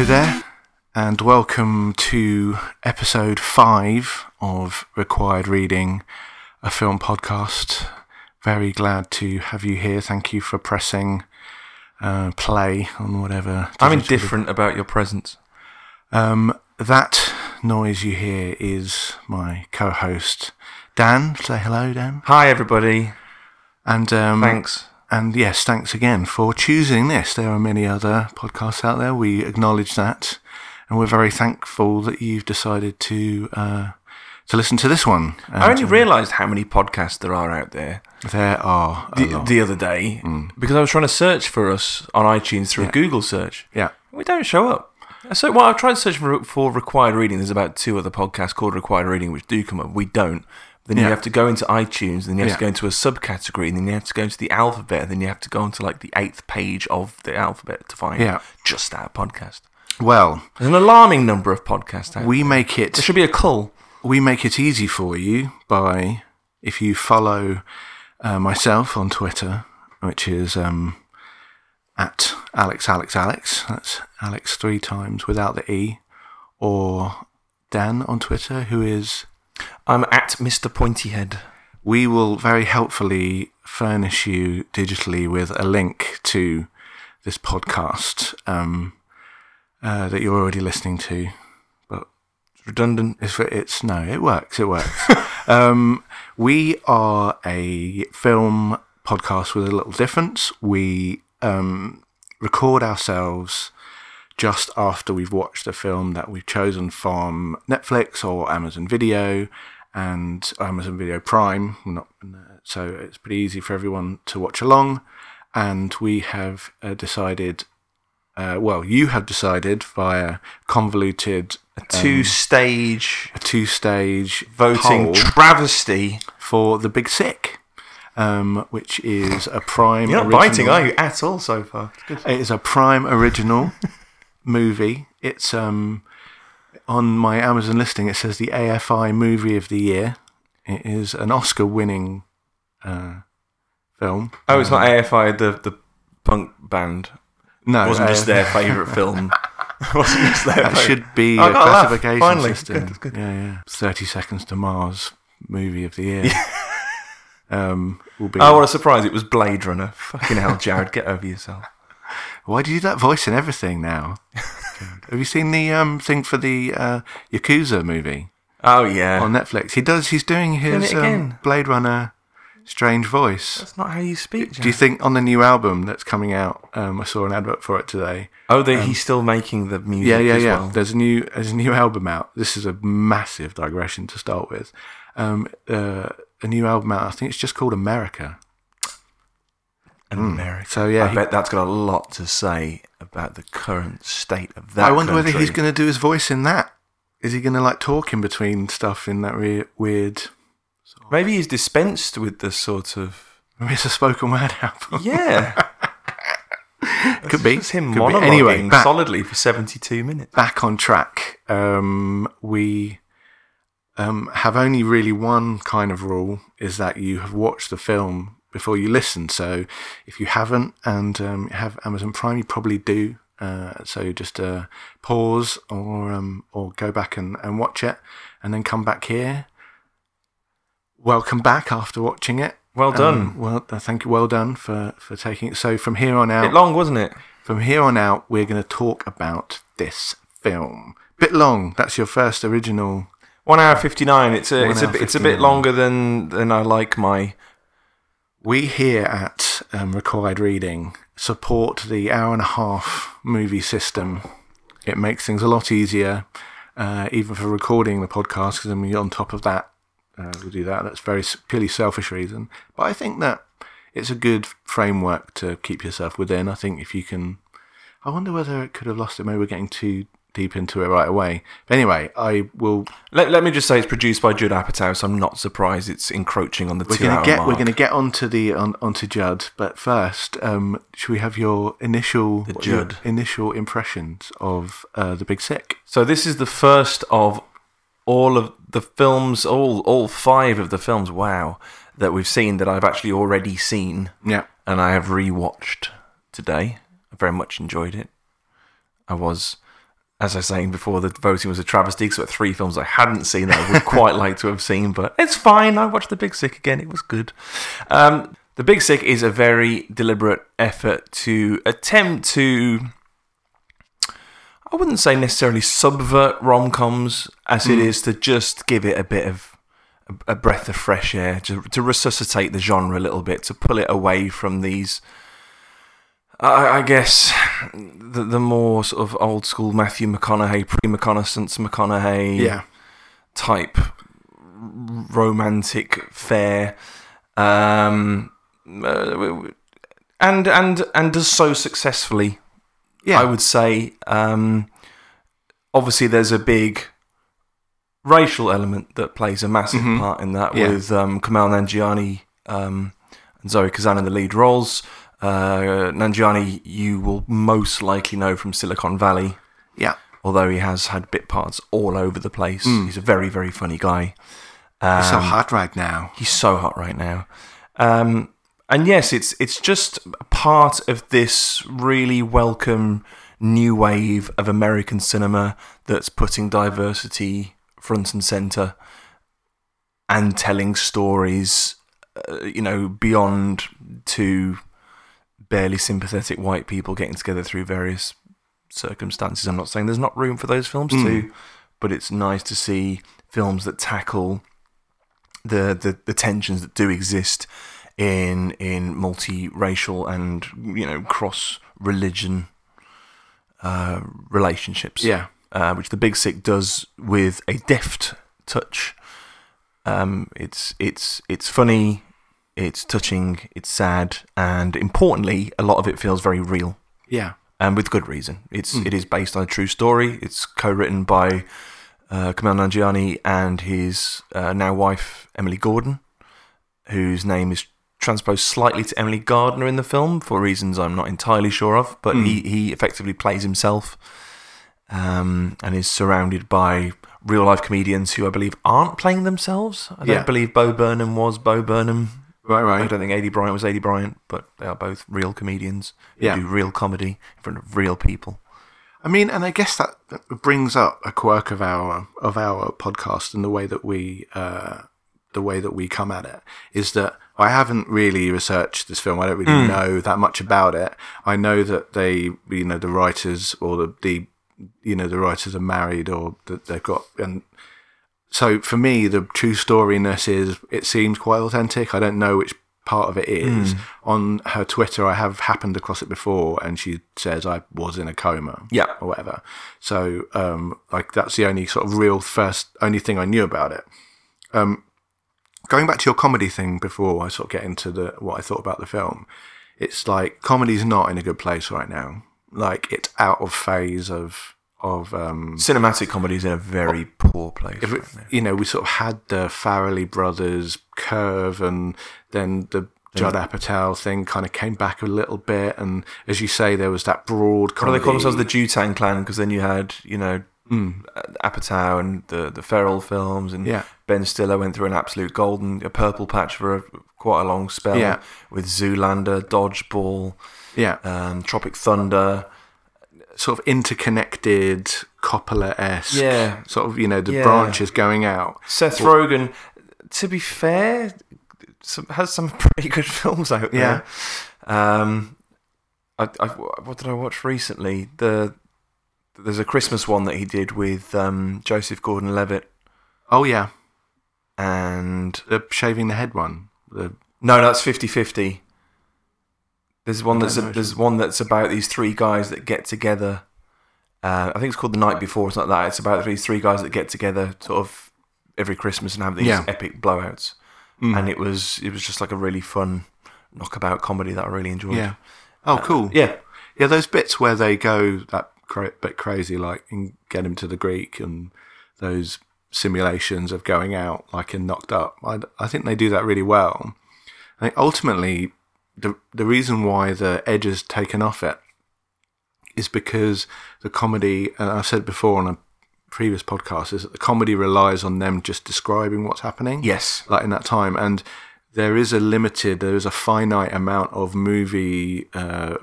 Hello there, and welcome to episode five of Required Reading, a film podcast. Very glad to have you here. Thank you for pressing uh, play on whatever. I'm indifferent about your presence. Um, that noise you hear is my co-host Dan. Say hello, Dan. Hi, everybody. And um, Thanks. And yes, thanks again for choosing this. There are many other podcasts out there. We acknowledge that, and we're very thankful that you've decided to uh, to listen to this one. I only realised how many podcasts there are out there uh, there are a the, the other day because I was trying to search for us on iTunes through Yeah. Google search. yeah, We don't show up. So, well, I've tried to search for, for required reading. There's about two other podcasts called required reading which do come up. We don't. Then Yeah. you have to go into iTunes, then you have Yeah. to go into a subcategory, and then you have to go into the alphabet, and then you have to go into like the eighth page of the alphabet to find Yeah. just that podcast. Well, There's an alarming number of podcasts out. we make it. there should be a call. we make it easy for you by if you follow uh, myself on Twitter, which is um, at Alex Alex Alex. That's Alex three times without the e, or Dan on Twitter, who is. I'm at Mr. Pointyhead. We will very helpfully furnish you digitally with a link to this podcast um, uh, that you're already listening to. But redundant. It's, it's no, it works. It works. um, we are a film podcast with a little difference. We um, record ourselves just after we've watched a film that we've chosen from Netflix or Amazon Video and Amazon Video Prime. Not so it's pretty easy for everyone to watch along. And we have uh, decided. Uh, well, you have decided via convoluted Two stage a two-stage voting poll travesty. for the Big Sick, um, which is a prime. You're not original, biting, are you, at all so far? It is a prime original movie. It's um on my Amazon listing. It says the AFI Movie of the Year. It is an Oscar-winning uh, film. Oh, it's not AFI, the, the punk band. No, It wasn't uh, just their favourite film. It wasn't just their That should be I a got a laugh, classification finally. system. Good, good. Yeah, yeah. Thirty Seconds to Mars movie of the year. um, will be. Oh, what a surprise. It was Blade Runner. Fucking hell, Jared, get over yourself. Why do you do that voice and everything now? Have you seen the um, thing for the uh, Yakuza movie Oh, yeah. on Netflix? He does. He's doing his um. Blade Runner strange voice. That's not how you speak, Jared. Do you think on the new album that's coming out? Um, I saw an advert for it today. oh, they, he's still making the music Yeah, yeah, yeah. well. There's a new there's a new album out. This is a massive digression to start with. Um, uh, a new album out. I think it's just called America. America. So yeah, I he- bet that's got a lot to say about the current state of that I wonder whether he's going to do his voice in that. Is he going to like talk in between stuff in that re- weird? Maybe he's dispensed with the sort of Maybe it's a spoken word album. yeah. Could be. It's him Could monologuing Anyway, back, solidly for seventy-two minutes. back on track. Um, we um, have only really one kind of rule: is that you have watched the film before you listen. So if you haven't and um, have Amazon Prime, you probably do. Uh, so just uh, pause or um, or go back and, and watch it, and then come back here. Welcome back after watching it. Well done. Um, well, uh, thank you. Well done for, for taking it. So from here on Bit out, long, wasn't it? from here on out, we're going to talk about this film. Bit long. That's your first original. One hour fifty-nine. It's a One it's a bit- it's a bit longer than than I like my. We here at um, Required Reading support the hour and a half movie system. It makes things a lot easier, uh, even for recording the podcast. Because I mean, on top of that, uh, we do that. That's very purely selfish reason. But I think that it's a good framework to keep yourself within. I think if you can, I wonder whether it could have lost it. Maybe we're getting too deep into it right away. But anyway, I will. Let, let me just say it's produced by Judd Apatow, so I'm not surprised it's encroaching on the We're two gonna get mark. we're gonna get onto the on, onto Judd, but first, um, should we have your initial Judd. initial impressions of uh, the Big Sick? So this is the first of all of the films, all all five of the films. Wow, that we've seen that I've actually already seen, Yeah, and I have rewatched today. I very much enjoyed it. I was as I was saying before, the voting was a travesty because there were three films I hadn't seen that I would quite like to have seen, but it's fine. I watched The Big Sick again. It was good. Um, the Big Sick is a very deliberate effort to attempt to. I wouldn't say necessarily subvert rom coms as it is to just give it a bit of a, a breath of fresh air, to, to resuscitate the genre a little bit, to pull it away from these. I, I guess the, the more sort of old school Matthew McConaughey, pre McConaissance McConaughey Yeah. type romantic fair. um, uh, and and and does so successfully. Yeah. I would say. Um, obviously, there's a big racial element that plays a massive part in that, Mm-hmm. Yeah. with um, Kumail Nanjiani um, and Zoe Kazan in the lead roles. Uh, Nanjiani, you will most likely know from Silicon Valley Yeah. although he has had bit parts all over the place. Hmm. He's a very, very funny guy. He's so hot right now. He's so hot right now. Um, and yes, it's it's just part of this really welcome new wave of American cinema that's putting diversity front and center and telling stories, uh, you know, beyond two barely sympathetic white people getting together through various circumstances. I'm not saying there's not room for those films too, but it's nice to see films that tackle the, the, the tensions that do exist in in multiracial and you know cross religion uh, relationships. Yeah. uh, which the Big Sick does with a deft touch. Um, it's it's it's funny, it's touching, it's sad, and importantly, a lot of it feels very real Yeah. and with good reason. It's it is based on a true story. It's co-written by uh, Kumail Nanjiani and his uh, now wife Emily Gordon, whose name is transposed slightly to Emily Gardner in the film for reasons I'm not entirely sure of. But he he effectively plays himself, um, and is surrounded by real life comedians who I believe aren't playing themselves. I don't Yeah. believe Bo Burnham was Bo Burnham. Right, right. I don't think Aidy Bryant was Aidy Bryant, but they are both real comedians who Yeah. do real comedy in front of real people. I mean, and I guess that that brings up a quirk of our of our podcast and the way that we uh, the way that we come at it is that I haven't really researched this film. I don't really know that much about it. I know that they, you know, the writers or the, the you know the writers are married or that they've got and so for me the true storyness is it seems quite authentic. I don't know which part of it is. On her Twitter, I have happened across it before, and she says I was in a coma Yeah. or whatever. So, um, like that's the only sort of real first, only thing I knew about it. Um, going back to your comedy thing before I sort of get into the what I thought about the film, it's like comedy's not in a good place right now. Like it's out of phase of of um, Cinematic comedy is in a very poor place. it, right you know, we sort of had the Farrelly brothers curve, and then the Judd Apatow thing kind of came back a little bit. And as you say, there was that broad comedy. they call themselves? The Jutang clan, because then you had, you know, Apatow and the the Ferrell films, and. Yeah. Ben Stiller went through an absolute golden, a purple patch for a, quite a long spell. Yeah. with Zoolander, Dodgeball, yeah, um, Tropic Thunder. Sort of interconnected Coppola esque. Yeah. sort of you know the Yeah. branches going out. Seth Rogen, to be fair, some, has some pretty good films out there. Um, I, I, what did I watch recently? The there's a Christmas one that he did with um, Joseph Gordon-Levitt, Oh yeah, and the shaving the head one. The no, that's 50-50. There's one that's don't there's one that's about these three guys that get together. Uh, I think it's called The Night Before. It's not that. It's about these three guys that get together sort of every Christmas and have these Yeah. epic blowouts. Mm. And it was it was just like a really fun knockabout comedy that I really enjoyed. yeah. Oh, cool. Yeah. Yeah, those bits where they go that cra- bit crazy, like and Get Him to the Greek, and those simulations of going out, like in Knocked Up. I, I think they do that really well. I think ultimately, the the reason why the edge is taken off it is because the comedy, and I've said before on a previous podcast, is that the comedy relies on them just describing what's happening Yes. like in that time and there is a limited there is a finite amount of movie uh,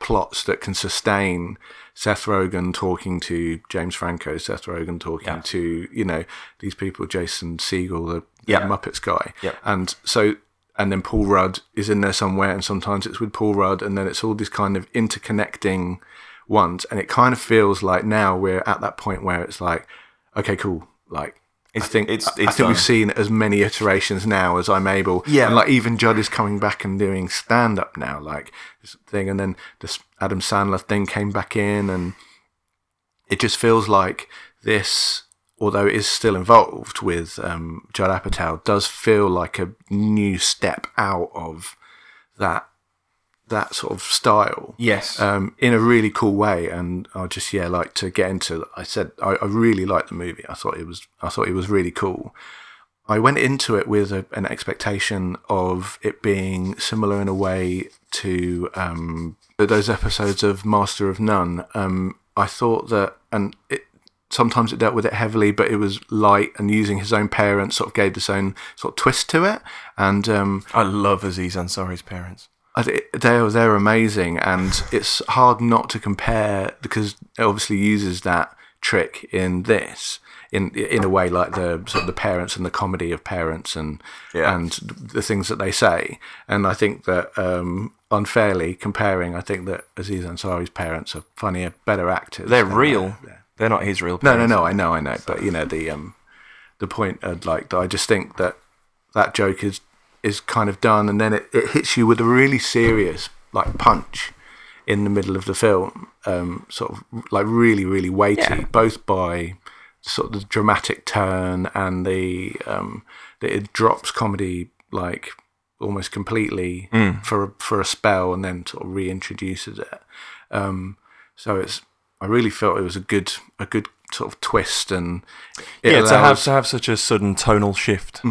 plots that can sustain Seth Rogen talking to James Franco, Seth Rogen talking Yeah. to you know these people, Jason Segel, the, the Yeah. Muppets guy, Yeah. and so and then Paul Rudd is in there somewhere, and sometimes it's with Paul Rudd, and then it's all these kind of interconnecting ones, and it kind of feels like now we're at that point where it's like, okay, cool, like. I It's- think it's- I- I it's think we've seen as many iterations now as I'm able. Yeah. and like even Judd is coming back and doing stand up now, like this thing, and then this Adam Sandler thing came back in, and it just feels like this, although it is still involved with um, Judd Apatow, does feel like a new step out of that that sort of style Yes. um, in a really cool way. And I just yeah like to get into. I said I, I really liked the movie. I thought it was I thought it was really cool. I went into it with a, an expectation of it being similar in a way to um, those episodes of Master of None. Um, I thought that, and it sometimes it dealt with it heavily, but it was light and using his own parents sort of gave this own sort of twist to it. And um, I love Aziz Ansari's parents. They're they're amazing, and it's hard not to compare because it obviously uses that trick in this in in a way like the sort of the parents and the comedy of parents and Yeah. and the things that they say. And I think that um, unfairly comparing, I think that Aziz Ansari's parents are funnier, better actors. They're real. uh, They're not his real no, parents. no, no. I know, I know. But you know the um, the point of like I just think that that joke is is kind of done, and then it, it hits you with a really serious like punch in the middle of the film, um, sort of like really, really weighty, Yeah. both by sort of the dramatic turn and the um, that it drops comedy like almost completely for a, for a spell, and then sort of reintroduces it. Um, so it's I really felt it was a good a good sort of twist and yeah, to have to have such a sudden tonal shift.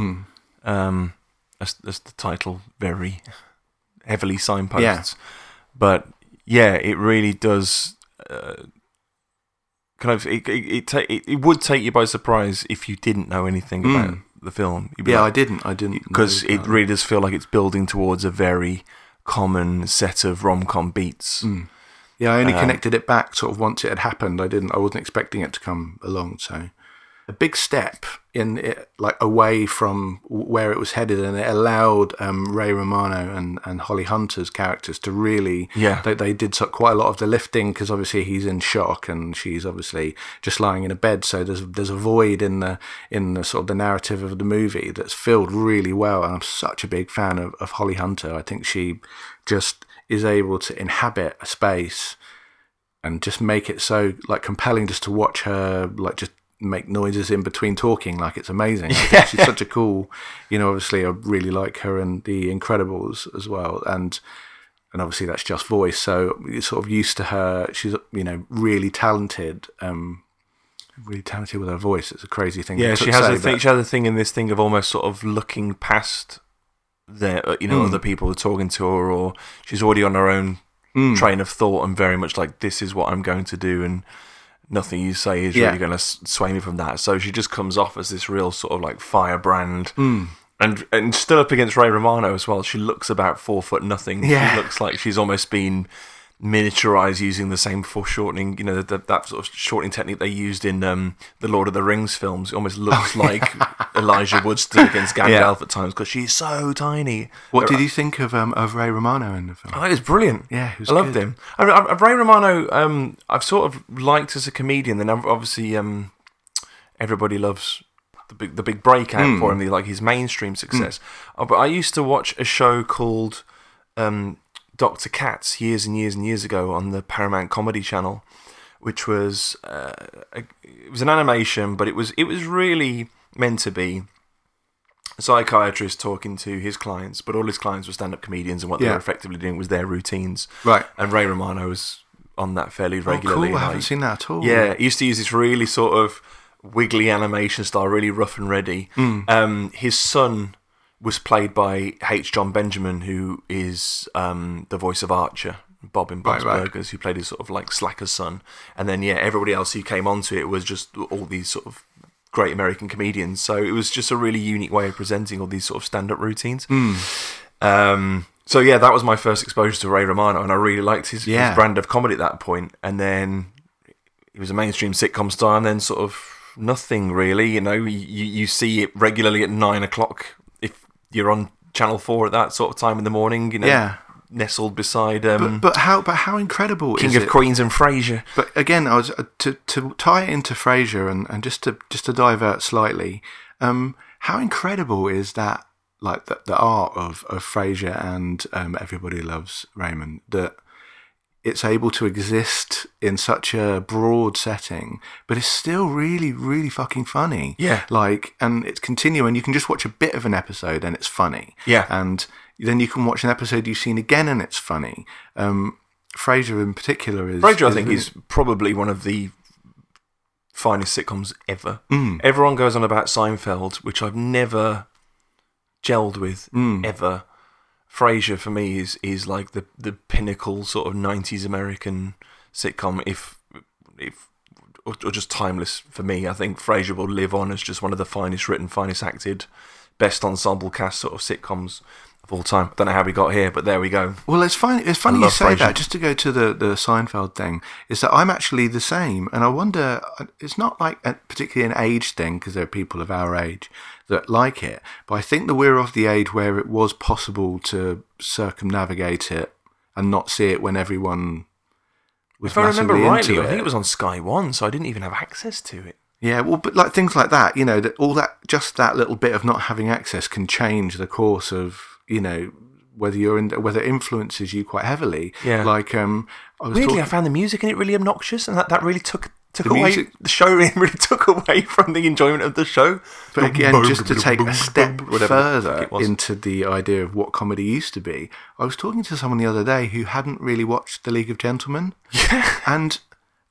Um, as, as the title very heavily signposts. Yeah. But yeah, it really does. Uh, kind of, it it, it, ta- it it would take you by surprise if you didn't know anything about the film. Yeah I didn't I didn't because it really does feel like it's building towards a very common set of rom com beats. Yeah I only um, connected it back sort of once it had happened. I didn't I wasn't expecting it to come along so. A big step in it like away from where it was headed and it allowed um, Ray Romano and, and Holly Hunter's characters to really Yeah. they, they did quite a lot of the lifting because obviously he's in shock and she's obviously just lying in a bed so there's there's a void in the in the sort of the narrative of the movie that's filled really well and I'm such a big fan of, of Holly Hunter. I think she just is able to inhabit a space and just make it so like compelling just to watch her like just make noises in between talking like it's amazing. Think she's such a cool you know obviously i really like her and the incredibles as well and and obviously that's just voice so you're sort of used to her. She's you know really talented um really talented with her voice. It's a crazy thing Yeah, she has say, a thing. She has a thing in this thing of almost sort of looking past the uh, you know Hmm. other people are talking to her, or she's already on her own Hmm. train of thought and very much like this is what I'm going to do, and nothing you say is Yeah. really going to sway me from that. So she just comes off as this real sort of like firebrand. Hmm. And and still up against Ray Romano as well. She looks about four foot nothing. Yeah. She looks like she's almost been miniaturized using the same foreshortening, you know, that, that sort of shortening technique they used in um, the Lord of the Rings films. It almost looks like Elijah Wood stood against Gandalf Yeah. at times because she's so tiny. what did you think of um of ray romano in the film Oh, it was brilliant. Yeah, was I loved good. him. I, I, Ray Romano, um, I've sort of liked as a comedian. Then obviously, um, everybody loves the big the big breakout Hmm. for him, the, like his mainstream success. Uh, but I used to watch a show called um, Doctor Katz years and years and years ago on the Paramount Comedy Channel, which was uh, a, it was an animation, but it was it was really meant to be a psychiatrist talking to his clients, but all his clients were stand-up comedians, and what they were effectively doing was their routines. right And Ray Romano was on that fairly regularly. oh, cool i haven't seen that at all yeah, he used to use this really sort of wiggly animation style, really rough and ready. Hmm. Um, his son was played by H. Jon Benjamin, who is um, the voice of Archer, Bob in Bob's Right, right. Burgers, who played his sort of like slacker son. And then, yeah, everybody else who came onto it was just all these sort of great American comedians. So it was just a really unique way of presenting all these sort of stand up routines. Hmm. Um, so yeah, that was my first exposure to Ray Romano, and I really liked his, Yeah. his brand of comedy at that point. And then he was a mainstream sitcom star, and then sort of nothing really. You know, you you see it regularly at nine o'clock you're on Channel Four at that sort of time in the morning. You know, Yeah. nestled beside um, But, but how but how incredible King of it? Queens and Frasier. But again, I was uh, to to tie it into Frasier and, and just to just to divert slightly. Um, how incredible is that? Like the, the art of of Frasier and um, Everybody Loves Raymond that it's able to exist in such a broad setting, but it's still really really fucking funny. Yeah. like and it's continuing. You can just watch a bit of an episode and it's funny. Yeah. and then you can watch an episode you've seen again and it's funny. Um, Frasier in particular is Frasier, I think, is probably one of the finest sitcoms ever. Mm. Everyone goes on about Seinfeld, which I've never gelled with Mm. ever. Frasier for me is is like the the pinnacle sort of '90s American sitcom, if if or, or just timeless for me. I think Frasier will live on as just one of the finest written, finest acted, best ensemble cast sort of sitcoms of all time. Don't know how we got here, but there we go. Well, it's funny. It's funny you say Frasier. that. Just to go to the the Seinfeld thing, is that I'm actually the same, and I wonder. Uh, it's not like a, particularly an age thing because there are people of our age that like it, but I think that we're of the age where it was possible to circumnavigate it and not see it when everyone was If I remember rightly, I think it. was on Sky One, so I didn't even have access to it. Yeah, well, but like things like that, you know, that all that just that little bit of not having access can change the course of, you know, whether you're in, whether it influences you quite heavily. Yeah. Like, um, I was Weirdly, talking, I found the music in it really obnoxious, and that, that really took took The away music- the show. It really took away from the enjoyment of the show. but again, just to take a step Whatever the fuck further into the idea of what comedy used to be, I was talking to someone the other day who hadn't really watched The League of Gentlemen. Yeah. And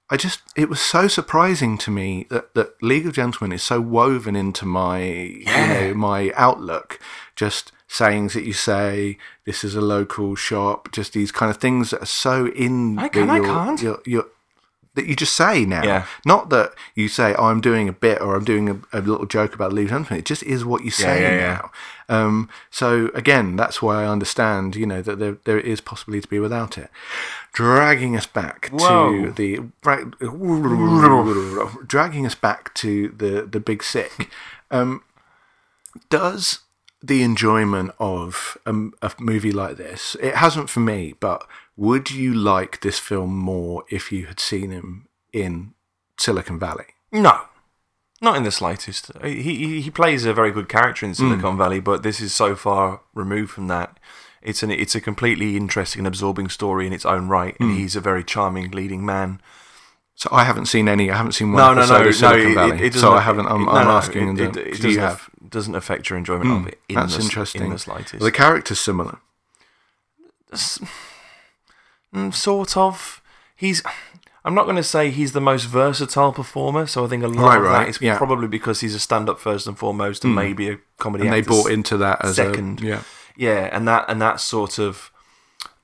I just, it was so surprising to me that, that League of Gentlemen is so woven into my, you know, my outlook. Just sayings that you say, this is a local shop, just these kind of things that are so in. I can, that I can't. you're- you're- that you just say now. Yeah. Not that you say, oh, I'm doing a bit or I'm doing a, a little joke about of Gentlemen. It just is what you say yeah, yeah. now. Um, so again, that's why I understand, you know, that there, there is possibly to be without it. Dragging us back Whoa. to the dragging us back to the the big sick. Um, does the enjoyment of a, a movie like this? It hasn't for me, but would you like this film more if you had seen him in Silicon Valley? No, not in the slightest. He he, he plays a very good character in Silicon Hmm. Valley, but this is so far removed from that. It's an it's a completely interesting and absorbing story in its own right, and he's a very charming leading man. So I haven't seen any. I haven't seen one No, no, episode no, of Silicon no. Valley. It, it so I haven't. I'm, it- no, I'm asking. It, it, it do doesn't, have? doesn't affect your enjoyment of it. In That's the, interesting. In the slightest. the character's similar. Mm, sort of. He's. I'm not going to say he's the most versatile performer, so I think a lot Right, of right, that is yeah. Probably because he's a stand-up first and foremost, and maybe a comedy. And they bought into that as second. a yeah. yeah, and that and that sort of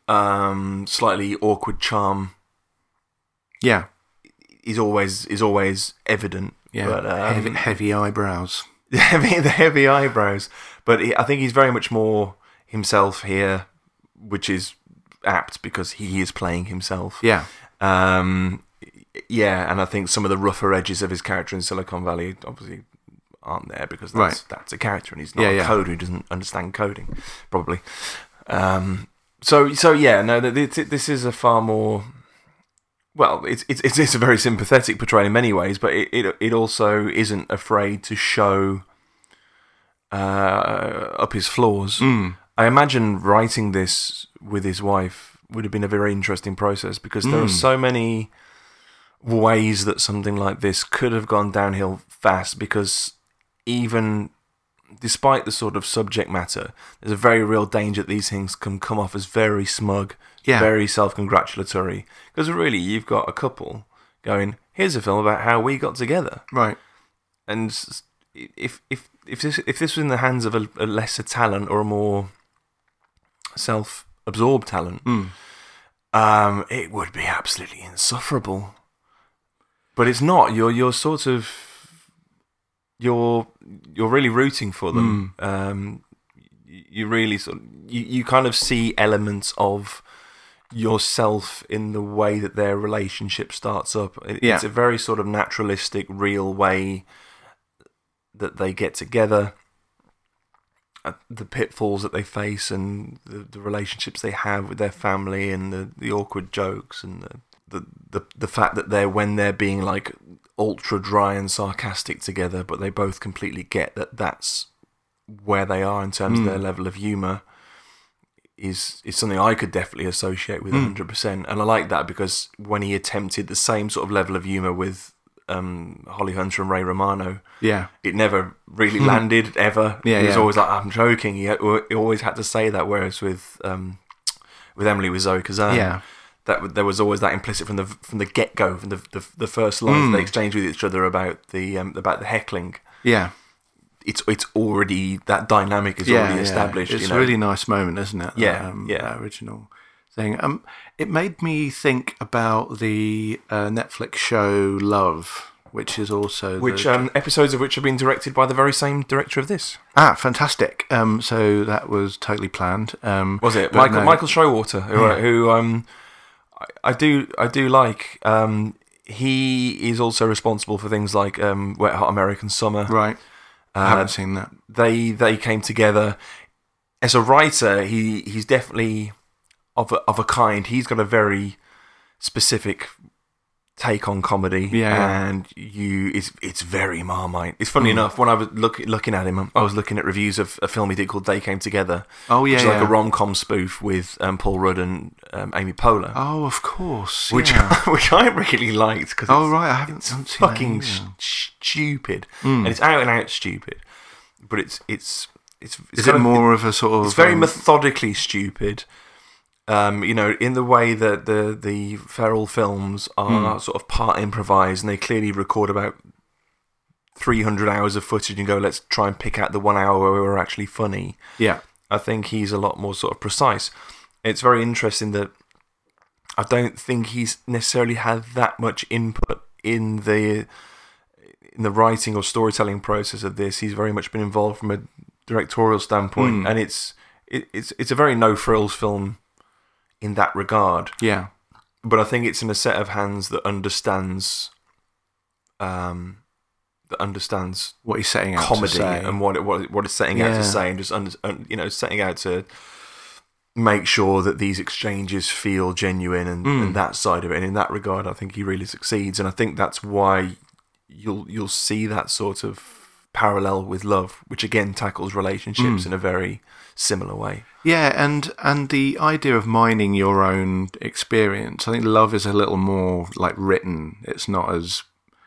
um, slightly awkward charm Yeah, is always is always evident. yeah. but, um, heavy, heavy eyebrows. the heavy, the heavy eyebrows. But he, I think he's very much more himself here, which is apt because he is playing himself. Yeah, Um, yeah, and I think some of the rougher edges of his character in Silicon Valley obviously aren't there because that's, Right. that's a character and he's not Yeah, a yeah. coder who doesn't understand coding, probably. Um, so, so yeah, no, th- th- this is a far more. Well, it's it's it's it's a very sympathetic portrayal in many ways, but it it, it also isn't afraid to show uh, up his flaws. Mm. I imagine writing this with his wife would have been a very interesting process because there are Mm. so many ways that something like this could have gone downhill fast because even despite the sort of subject matter there's a very real danger that these things can come off as very smug Yeah. very self-congratulatory because really you've got a couple going here's a film about how we got together right. and if if if this if this was in the hands of a, a lesser talent or a more self-absorbed talent, Mm. um, it would be absolutely insufferable. But it's not. You're you're sort of you're you're really rooting for them. Um, you really sort of, you, you kind of see elements of yourself in the way that their relationship starts up. It, Yeah. It's a very sort of naturalistic, real way that they get together. Uh, The pitfalls that they face and the, the relationships they have with their family and the, the awkward jokes and the, the, the, the fact that they're when they're being like ultra dry and sarcastic together, but they both completely get that that's where they are in terms of their level of humor is is something I could definitely associate with 100%. And I like that because when he attempted the same sort of level of humor with um, Holly Hunter and Ray Romano, Yeah. it never really landed ever. Yeah, he was yeah. always like, "I'm joking." He, he always had to say that. Whereas with um, with Emily with Zoe Kazan, Yeah. that there was always that implicit from the from the get go, from the, the the first lines Hmm. they exchanged with each other about the um, about the heckling. Yeah. It's it's already that dynamic is yeah, already yeah. established. It's you know? a really nice moment, isn't it? Yeah, um, yeah. Original thing. Um, it made me think about the uh, Netflix show Love, which is also which the, um, episodes of which have been directed by the very same director of this. ah fantastic. Um, so that was totally planned. Um, Was it Michael no. Michael Showalter, who, who um, I, I do I do like. Um, he is also responsible for things like um, Wet Hot American Summer. Right. Uh, I haven't seen that. They they came together as a writer. He he's definitely of a, of a kind. He's got a very specific take on comedy, Yeah, and you it's it's very Marmite. It's funny enough when I was look, looking at him, I was looking at reviews of a film he did called They Came Together. Oh yeah, which is like yeah. a rom com spoof with um, Paul Rudd and um, Amy Poehler, Oh, of course. which yeah. which I really liked because oh right, I haven't, seen that fucking either. sh- stupid, Hmm. and it's out and out stupid, but it's it's it's, it's Is it kind of- more of a sort of? It's very um, methodically stupid. Um, you know, in the way that the the Ferrell films are sort of part improvised, and they clearly record about three hundred hours of footage and go, let's try and pick out the one hour where we were actually funny. yeah. I think he's a lot more sort of precise. It's very interesting that I don't think he's necessarily had that much input in the in the writing or storytelling process of this. He's very much been involved from a directorial standpoint, and it's it, it's it's a very no frills film in that regard. Yeah. But I think it's in a set of hands that understands um that understands What he's setting out comedy to say. and what it, what, it- what it's setting out to say, and just under, you know setting out to make sure that these exchanges feel genuine and, Hmm. and that side of it. And in that regard, I think he really succeeds, and I think that's why you'll you'll see that sort of parallel with love, which again tackles relationships in a very similar way. Yeah, and and the idea of mining your own experience. I think love is a little more like written. It's not as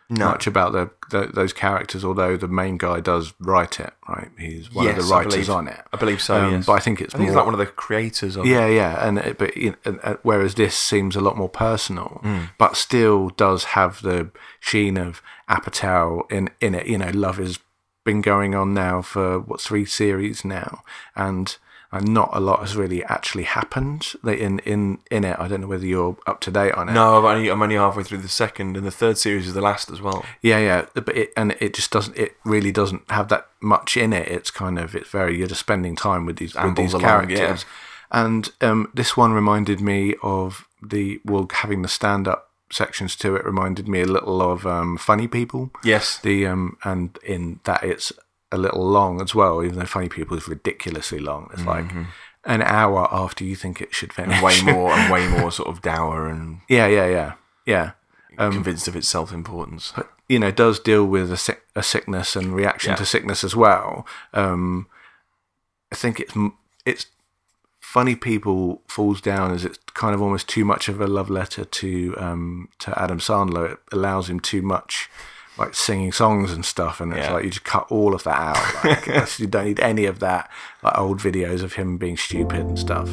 No. much about the, the those characters, although the main guy does write it. Right, he's one of the writers on it. I believe so. Um, yes. But I think it's I think more. he's like one of the creators of it. yeah, yeah, and it, but you know, whereas this seems a lot more personal, Hmm. but still does have the sheen of Apatow in in it. You know, love has been going on now for what three series now, and. And not a lot has really actually happened in in in it. I don't know whether you're up to date on it. No, I'm only, I'm only halfway through the second, and the third series is the last as well. Yeah, yeah, but it and it just doesn't. It really doesn't have that much in it. It's kind of it's very you're just spending time with these with these along, characters. yeah. And um, this one reminded me of the well having the stand up sections to it reminded me a little of um, Funny People. Yes. The um and in that it's a little long as well. Even though Funny People is ridiculously long, it's like an hour after you think it should finish. way more and way more sort of dour and yeah, yeah, yeah, yeah. convinced of its self importance. But you know does deal with a, sick, a sickness and reaction Yeah. to sickness as well. Um, I think it's it's funny. People falls down as it's kind of almost too much of a love letter to um, to Adam Sandler. It allows him too much. Like singing songs and stuff, and it's Yeah. like you just cut all of that out. Like you don't need any of that, like old videos of him being stupid and stuff.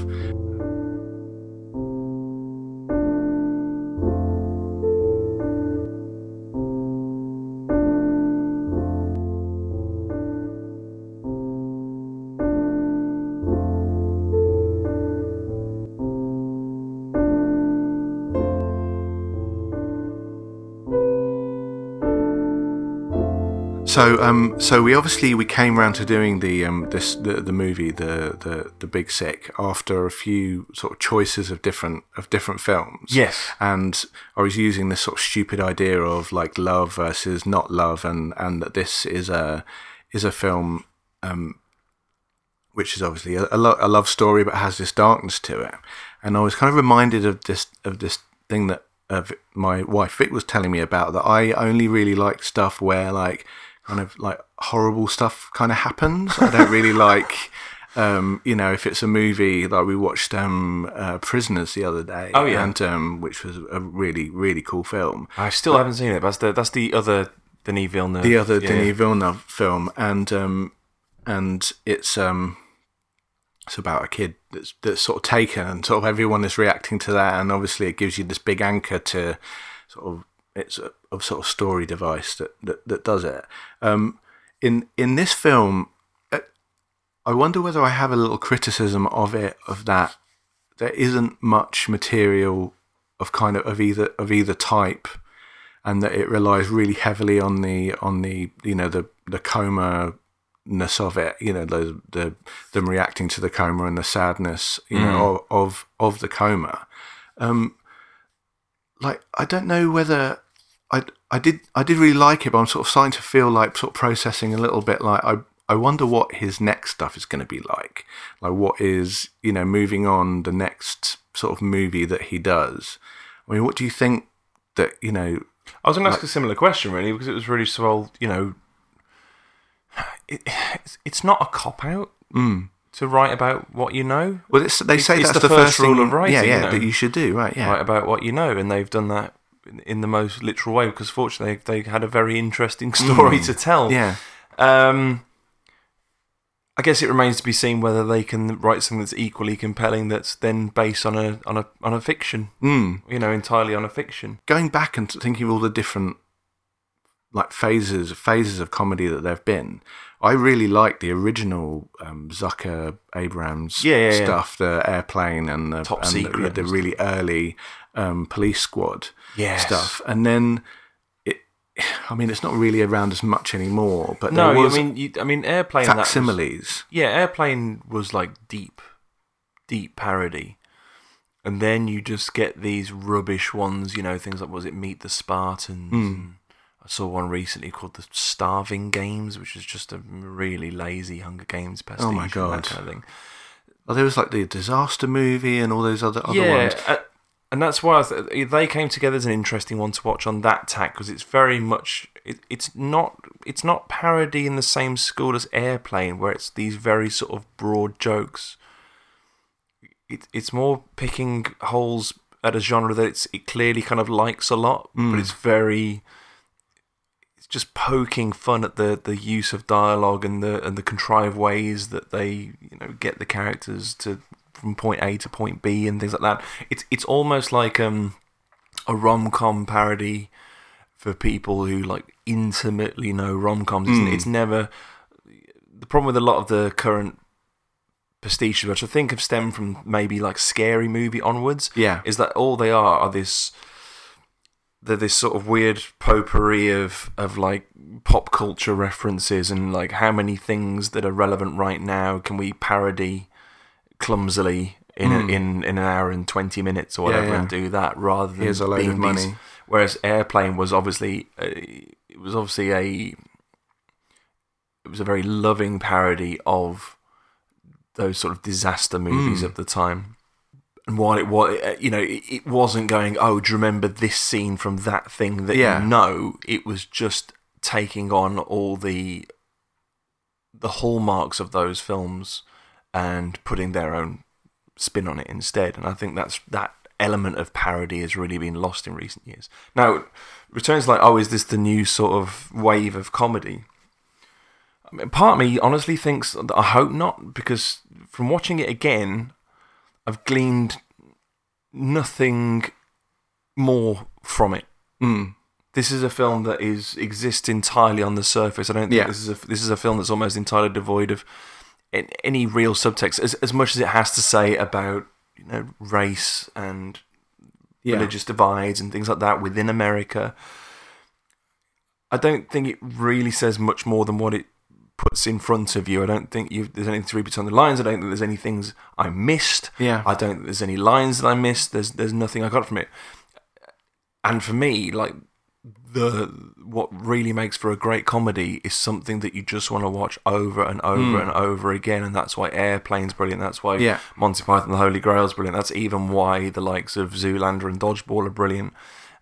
So, um, so we obviously we came round to doing the um, this the, the movie the, the the Big Sick after a few sort of choices of different of different films. Yes. and I was using this sort of stupid idea of like love versus not love, and and that this is a is a film um, which is obviously a, a, lo- a love story but has this darkness to it. And I was kind of reminded of this of this thing that of my wife Vic was telling me about that I only really like stuff where like kind of like horrible stuff kind of happens. I don't really like. Um, you know, if it's a movie like we watched um, uh, Prisoners the other day, Oh, yeah. and um, which was a really really cool film. I still haven't seen it. But that's the that's the other Denis Villeneuve. the other yeah. Denis Villeneuve film, and um, and it's um, it's about a kid that's that's sort of taken, and sort of everyone is reacting to that, and obviously it gives you this big anchor to sort of it's a, a sort of story device that that, that does it. Um, in in this film, uh, I wonder whether I have a little criticism of it of that. There isn't much material of kind of of either of either type and that it relies really heavily on the on the you know the the coma ness of it you know the the them reacting to the coma and the sadness you know of, of of the coma. Um like i don't know whether i i did i did really like it but i'm sort of starting to feel like sort of processing a little bit like i I wonder what his next stuff is going to be like. Like, what is, you know, moving on the next sort of movie that he does. I mean, what do you think that, you know, I was going to ask a similar question, really, because it was really so, you know, it, it's, it's not a cop out mm. to write about what you know, Well, it's, they say it's that's the the, first first rule thing, of writing, Yeah, you yeah, know. that you should do, right? Yeah, write about what you know, and they've done that in, the most literal way because fortunately they had a very interesting story to tell. yeah, Um, I guess it remains to be seen whether they can write something that's equally compelling that's then based on a on a on a fiction. mm. You know, entirely on a fiction. Going back and thinking of all the different like phases phases of comedy that there've been. I really like the original um, Zucker Abrahams Yeah, yeah, yeah. stuff, the airplane and the Top and Secret the, and really early um, police squad Yes. stuff, and then it. I mean, it's not really around as much anymore, but No, there was I mean, you, I mean, airplane. that was- facsimiles. Yeah, Airplane was like deep, deep parody. And then you just get these rubbish ones, you know, things like, was it Meet the Spartans? And I saw one recently called The Starving Games, which is just a really lazy Hunger Games pastiche. Oh my God. That kind of thing. Oh, there was like the disaster movie and all those other other yeah, ones. uh, and that's why I th- they came together as an interesting one to watch on that tack because it's very much it, it's not it's not parody in the same school as Airplane where it's these very sort of broad jokes. It, it's more picking holes at a genre that it's, it clearly kind of likes a lot, but hmm. it's very it's just poking fun at the, the use of dialogue and the and the contrived ways that they you know get the characters to from point A to point B and things like that. It's it's almost like um a rom com parody for people who like intimately know rom coms. It's, it's never the problem with a lot of the current pastiches, which I think have stemmed from maybe like scary movie onwards Yeah. is that all they are are this they're this sort of weird potpourri of of like pop culture references and like how many things that are relevant right now can we parody clumsily in a, in in an hour and 20 minutes or Hmm. Yeah, whatever yeah. and do that rather than Here's a load being of these- money. whereas airplane was obviously a, it was obviously a it was a very loving parody of those sort of disaster movies Hmm. of the time and while it was, you know, it, it wasn't going, oh, do you remember this scene from that thing that Yeah. you know? It was just taking on all the the hallmarks of those films and putting their own spin on it instead. And I think that's that element of parody has really been lost in recent years. Now, returns like, oh, is this the new sort of wave of comedy? I mean, part of me honestly thinks that I hope not, because from watching it again, I've gleaned nothing more from it. Mm. This is a film that is exists entirely on the surface. I don't think Yeah. this is a this is a film that's almost entirely devoid of an- any real subtext, as as much as it has to say about you know race and Yeah. religious divides and things like that within America. I don't think it really says much more than what it puts in front of you. I don't think you there's anything to read between the lines. I don't think there's any things I missed. Yeah. I don't think there's any lines that I missed. There's there's nothing I got from it. And for me, like the what really makes for a great comedy is something that you just want to watch over and over and over again, and that's why Airplane's brilliant. That's why Yeah. Monty Python and the Holy Grail's brilliant. That's even why the likes of Zoolander and Dodgeball are brilliant.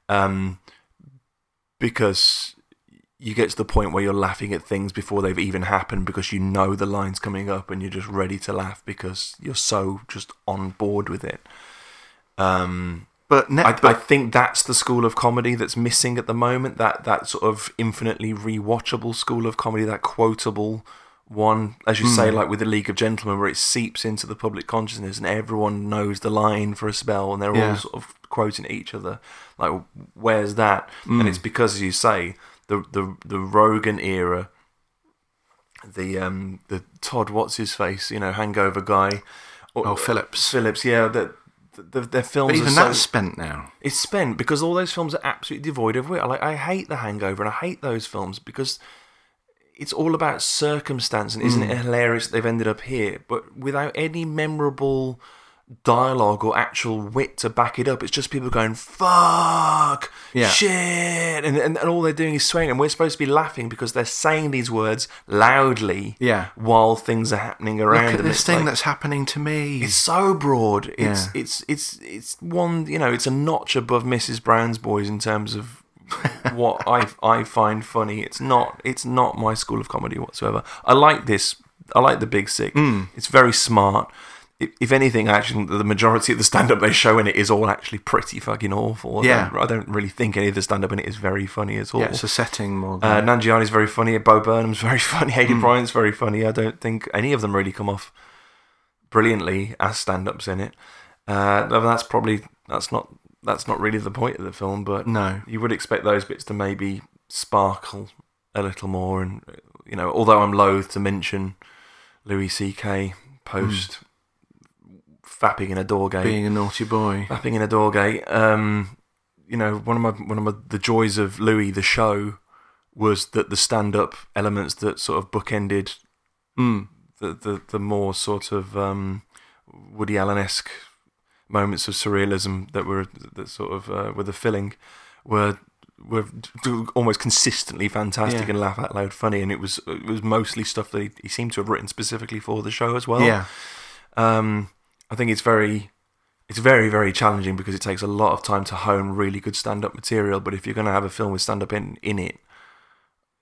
Um, because you get to the point where you're laughing at things before they've even happened because you know the line's coming up and you're just ready to laugh because you're so just on board with it. Um, But, ne- I, but I think that's the school of comedy that's missing at the moment. That that sort of infinitely rewatchable school of comedy, that quotable one, as you Hmm. say, like with the League of Gentlemen, where it seeps into the public consciousness and everyone knows the line for a spell, and they're Yeah. all sort of quoting each other. Like, where's that? Hmm. And it's because, as you say, the the the Rogan era, the um the Todd what's his face, you know, Hangover guy. or- Oh, Phillips. Phillips, yeah. That the, their films but even are so, that's spent now. it's spent because all those films are absolutely devoid of wit. Like I hate The Hangover and I hate those films because it's all about circumstance and isn't it Mm. hilarious that they've ended up here, but without any memorable dialogue or actual wit to back it up. It's just people going fuck, Yeah. shit, and, and and all they're doing is swearing, and we're supposed to be laughing because they're saying these words loudly, Yeah. while things are happening around Look at them. this It's thing like- that's happening to me. it's so broad. It's Yeah. it's it's it's one you know it's a notch above Mrs. Brown's Boys in terms of what I I find funny. It's not it's not my school of comedy whatsoever. I like this. I like the Big Sick. Hmm. It's very smart. If, anything, actually, the majority of the stand-up they show in it is all actually pretty fucking awful. I Yeah. don't, I don't really think any of the stand-up in it is very funny at all. yeah, it's a setting more Uh, than. Nanjiani's very funny. Bo Burnham's very funny. Aidy Hmm. Bryant's very funny. I don't think any of them really come off brilliantly as stand-ups in it. Uh, that's probably that's not that's not really the point of the film. But no. you would expect those bits to maybe sparkle a little more. And you know, although I'm loath to mention Louis C.K. post fapping in a door gate, Being a naughty boy. fapping in a door gate. Um, you know, one of my one of my the joys of Louis the show was that the stand up elements that sort of bookended Mm. the the, the more sort of um, Woody Allen esque moments of surrealism that were that sort of uh, were the filling were were almost consistently fantastic Yeah. and laugh out loud funny and it was it was mostly stuff that he, he seemed to have written specifically for the show as well Yeah. um, I think it's very, it's very very challenging because it takes a lot of time to hone really good stand-up material. But if you're going to have a film with stand-up in in it,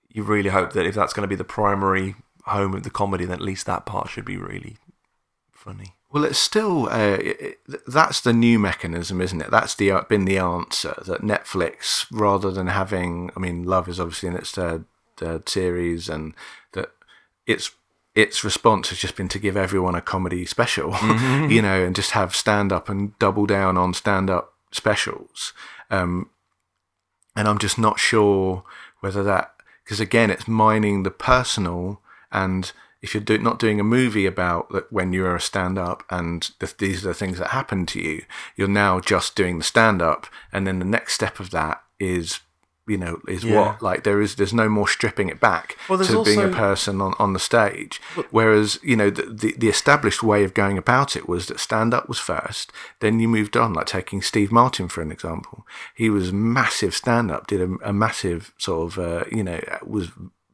you really hope that if that's going to be the primary home of the comedy, then at least that part should be really funny. Well, it's still uh, it- that's the new mechanism, isn't it? That's the uh, been the answer that Netflix, rather than having, I mean, Love is obviously in its third, third series, and that its its response has just been to give everyone a comedy special, you know, and just have stand up and double down on stand up specials. Um, and I'm just not sure whether that because again, it's mining the personal and if you're do, not doing a movie about that when you're a stand-up and th- these are the things that happen to you, you're now just doing the stand-up, and then the next step of that is, you know, is Yeah. what like there is there's no more stripping it back Well, to being a person on, on the stage. Whereas you know the, the the established way of going about it was that stand-up was first, then you moved on. Like taking Steve Martin for an example, he was massive stand-up, did a, a massive sort of uh, you know was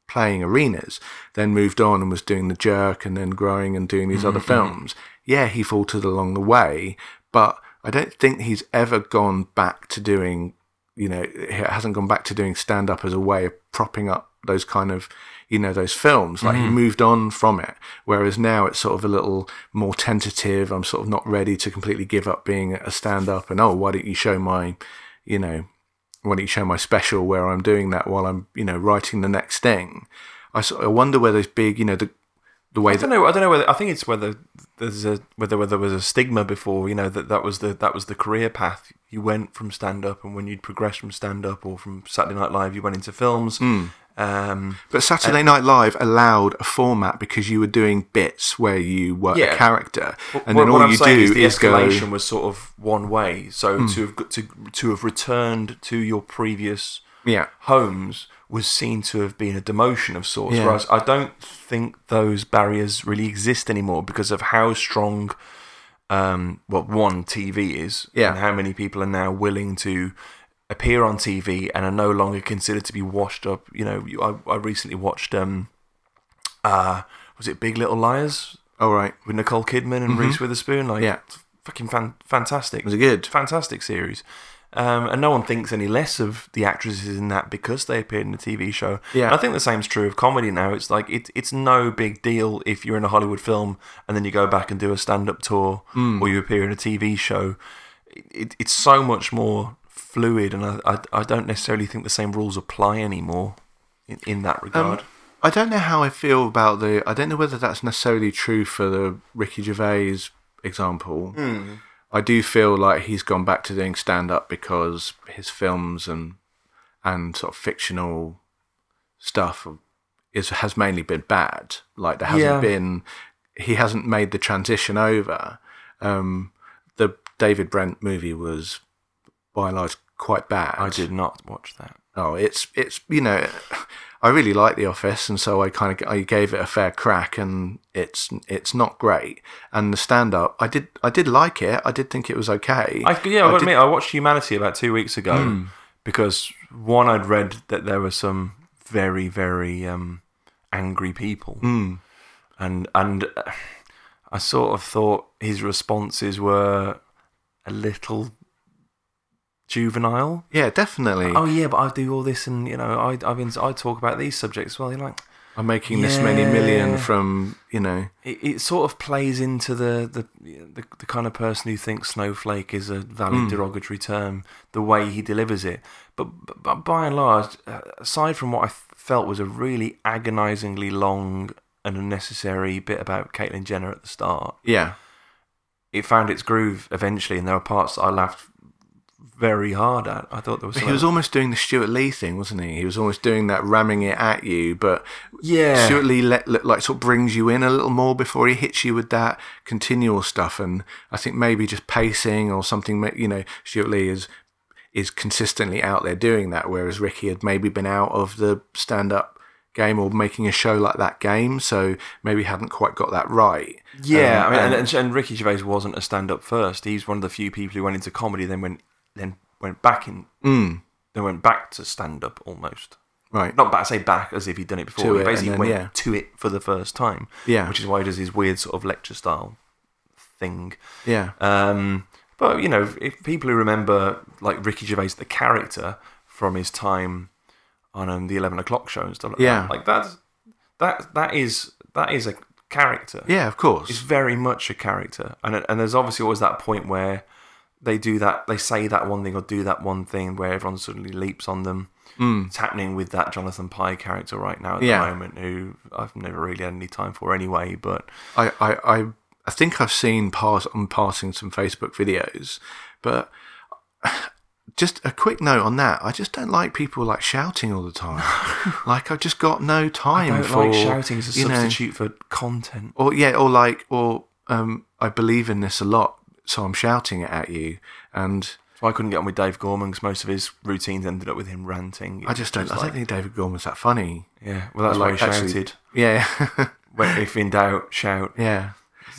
playing arenas, then moved on and was doing the jerk and then growing and doing these other films. Yeah, he faltered along the way, but I don't think he's ever gone back to doing, you know, he hasn't gone back to doing stand up as a way of propping up those kind of, you know, those films. Like he mm-hmm. moved on from it. Whereas now it's sort of a little more tentative. I'm sort of not ready to completely give up being a stand up and, oh, why don't you show my, you know, why don't you show my special where I'm doing that while I'm, you know, writing the next thing? I sort I wonder whether it's big, you know, the the way I don't know. I don't know whether I think it's whether there's a whether whether there was a stigma before. You know that that was the that was the career path. You went from stand up, and when you'd progressed from stand up or from Saturday Night Live, you went into films. Hmm. Um, But Saturday Night Live allowed a format because you were doing bits where you were Yeah. a character, and what, then all I'm you do is the is go. Escalation was sort of one way. So to have to to have returned to your previous Yeah, homes was seen to have been a demotion of sorts. Yeah. Whereas I don't think those barriers really exist anymore because of how strong, um, well, one TV is, Yeah. and how many people are now willing to appear on TV and are no longer considered to be washed up. You know, I, I recently watched, um, uh, was it Big Little Liars All right. with Nicole Kidman and Reese Witherspoon? Like, Mm-hmm. Yeah. fucking fan- fantastic Was it good? fantastic series. Um, and no one thinks any less of the actresses in that because they appeared in a TV show. Yeah. And I think the same's true of comedy now. It's like it, it's no big deal if you're in a Hollywood film and then you go back and do a stand-up tour Hmm. or you appear in a TV show. It, it's so much more fluid, and I, I, I don't necessarily think the same rules apply anymore in, in that regard. Um, I don't know how I feel about the. I don't know whether that's necessarily true for the Ricky Gervais example. Hmm. I do feel like he's gone back to doing stand up because his films and and sort of fictional stuff is has mainly been bad. Like there hasn't Yeah. been. He hasn't made the transition over. Um, the David Brent movie was by and large quite bad. I did not watch that. Oh, it's it's you know, I really like The Office, and so I kind of I gave it a fair crack, and it's it's not great. And the stand up, I did I did like it. I did think it was okay. I, yeah, I, did- admit, I watched Humanity about two weeks ago Hmm. because one, I'd read that there were some very, very um, angry people, Hmm. and and uh, I sort of thought his responses were a little juvenile. yeah, definitely. Oh yeah, but I do all this, and you know, I I've been I talk about these subjects. Well, you're like, I'm making this many million from you know. it, it sort of plays into the, the the the kind of person who thinks snowflake is a valid derogatory term. The way he delivers it, but, but, but by and large, uh, aside from what I felt was a really agonisingly long and unnecessary bit about Caitlyn Jenner at the start, Yeah, it found its groove eventually, and there were parts that I laughed very hard at. I thought there was he was almost doing the Stewart Lee thing, wasn't he? He was almost doing that, ramming it at you, but yeah. Stewart Lee let, let- like sort of brings you in a little more before he hits you with that continual stuff, and I think maybe just pacing or something. You know, Stewart Lee is is consistently out there doing that, whereas Ricky had maybe been out of the stand up game or making a show like that game, so maybe hadn't quite got that right. Yeah, Um, I mean, and, and- and, Ricky Gervais wasn't a stand-up first. He's one of the few people who went into comedy, then went then went back in, Mm, then went back to stand-up almost. right. Not back, I say back as if he'd done it before. To he it, basically then, went yeah. to it for the first time. Yeah. which is why he does his weird sort of lecture style thing. Yeah. Um, but you know, if people who remember like Ricky Gervais, the character from his time on um, the Eleven O'clock show and stuff like Yeah. that, like that's that that is that is a character. Yeah, of course. It's very much a character, and and there's obviously always that point where they do that, they say that one thing or do that one thing where everyone suddenly leaps on them. Mm. It's happening with that Jonathan Pie character right now at Yeah. the moment, who I've never really had any time for anyway. But I, I, I, I think I've seen pass on passing some Facebook videos, but just a quick note on that. I just don't like people like shouting all the time. like I've just got no time I don't for like shouting as a you know, substitute for content. or yeah, or like or um, I believe in this a lot, so I'm shouting it at you, and I couldn't get on with Dave Gorman because most of his routines ended up with him ranting. I just don't. I like- don't think David Gorman's that funny. Yeah, well, that's Like, why he actually- shouted. Yeah, When- if in doubt, shout. yeah.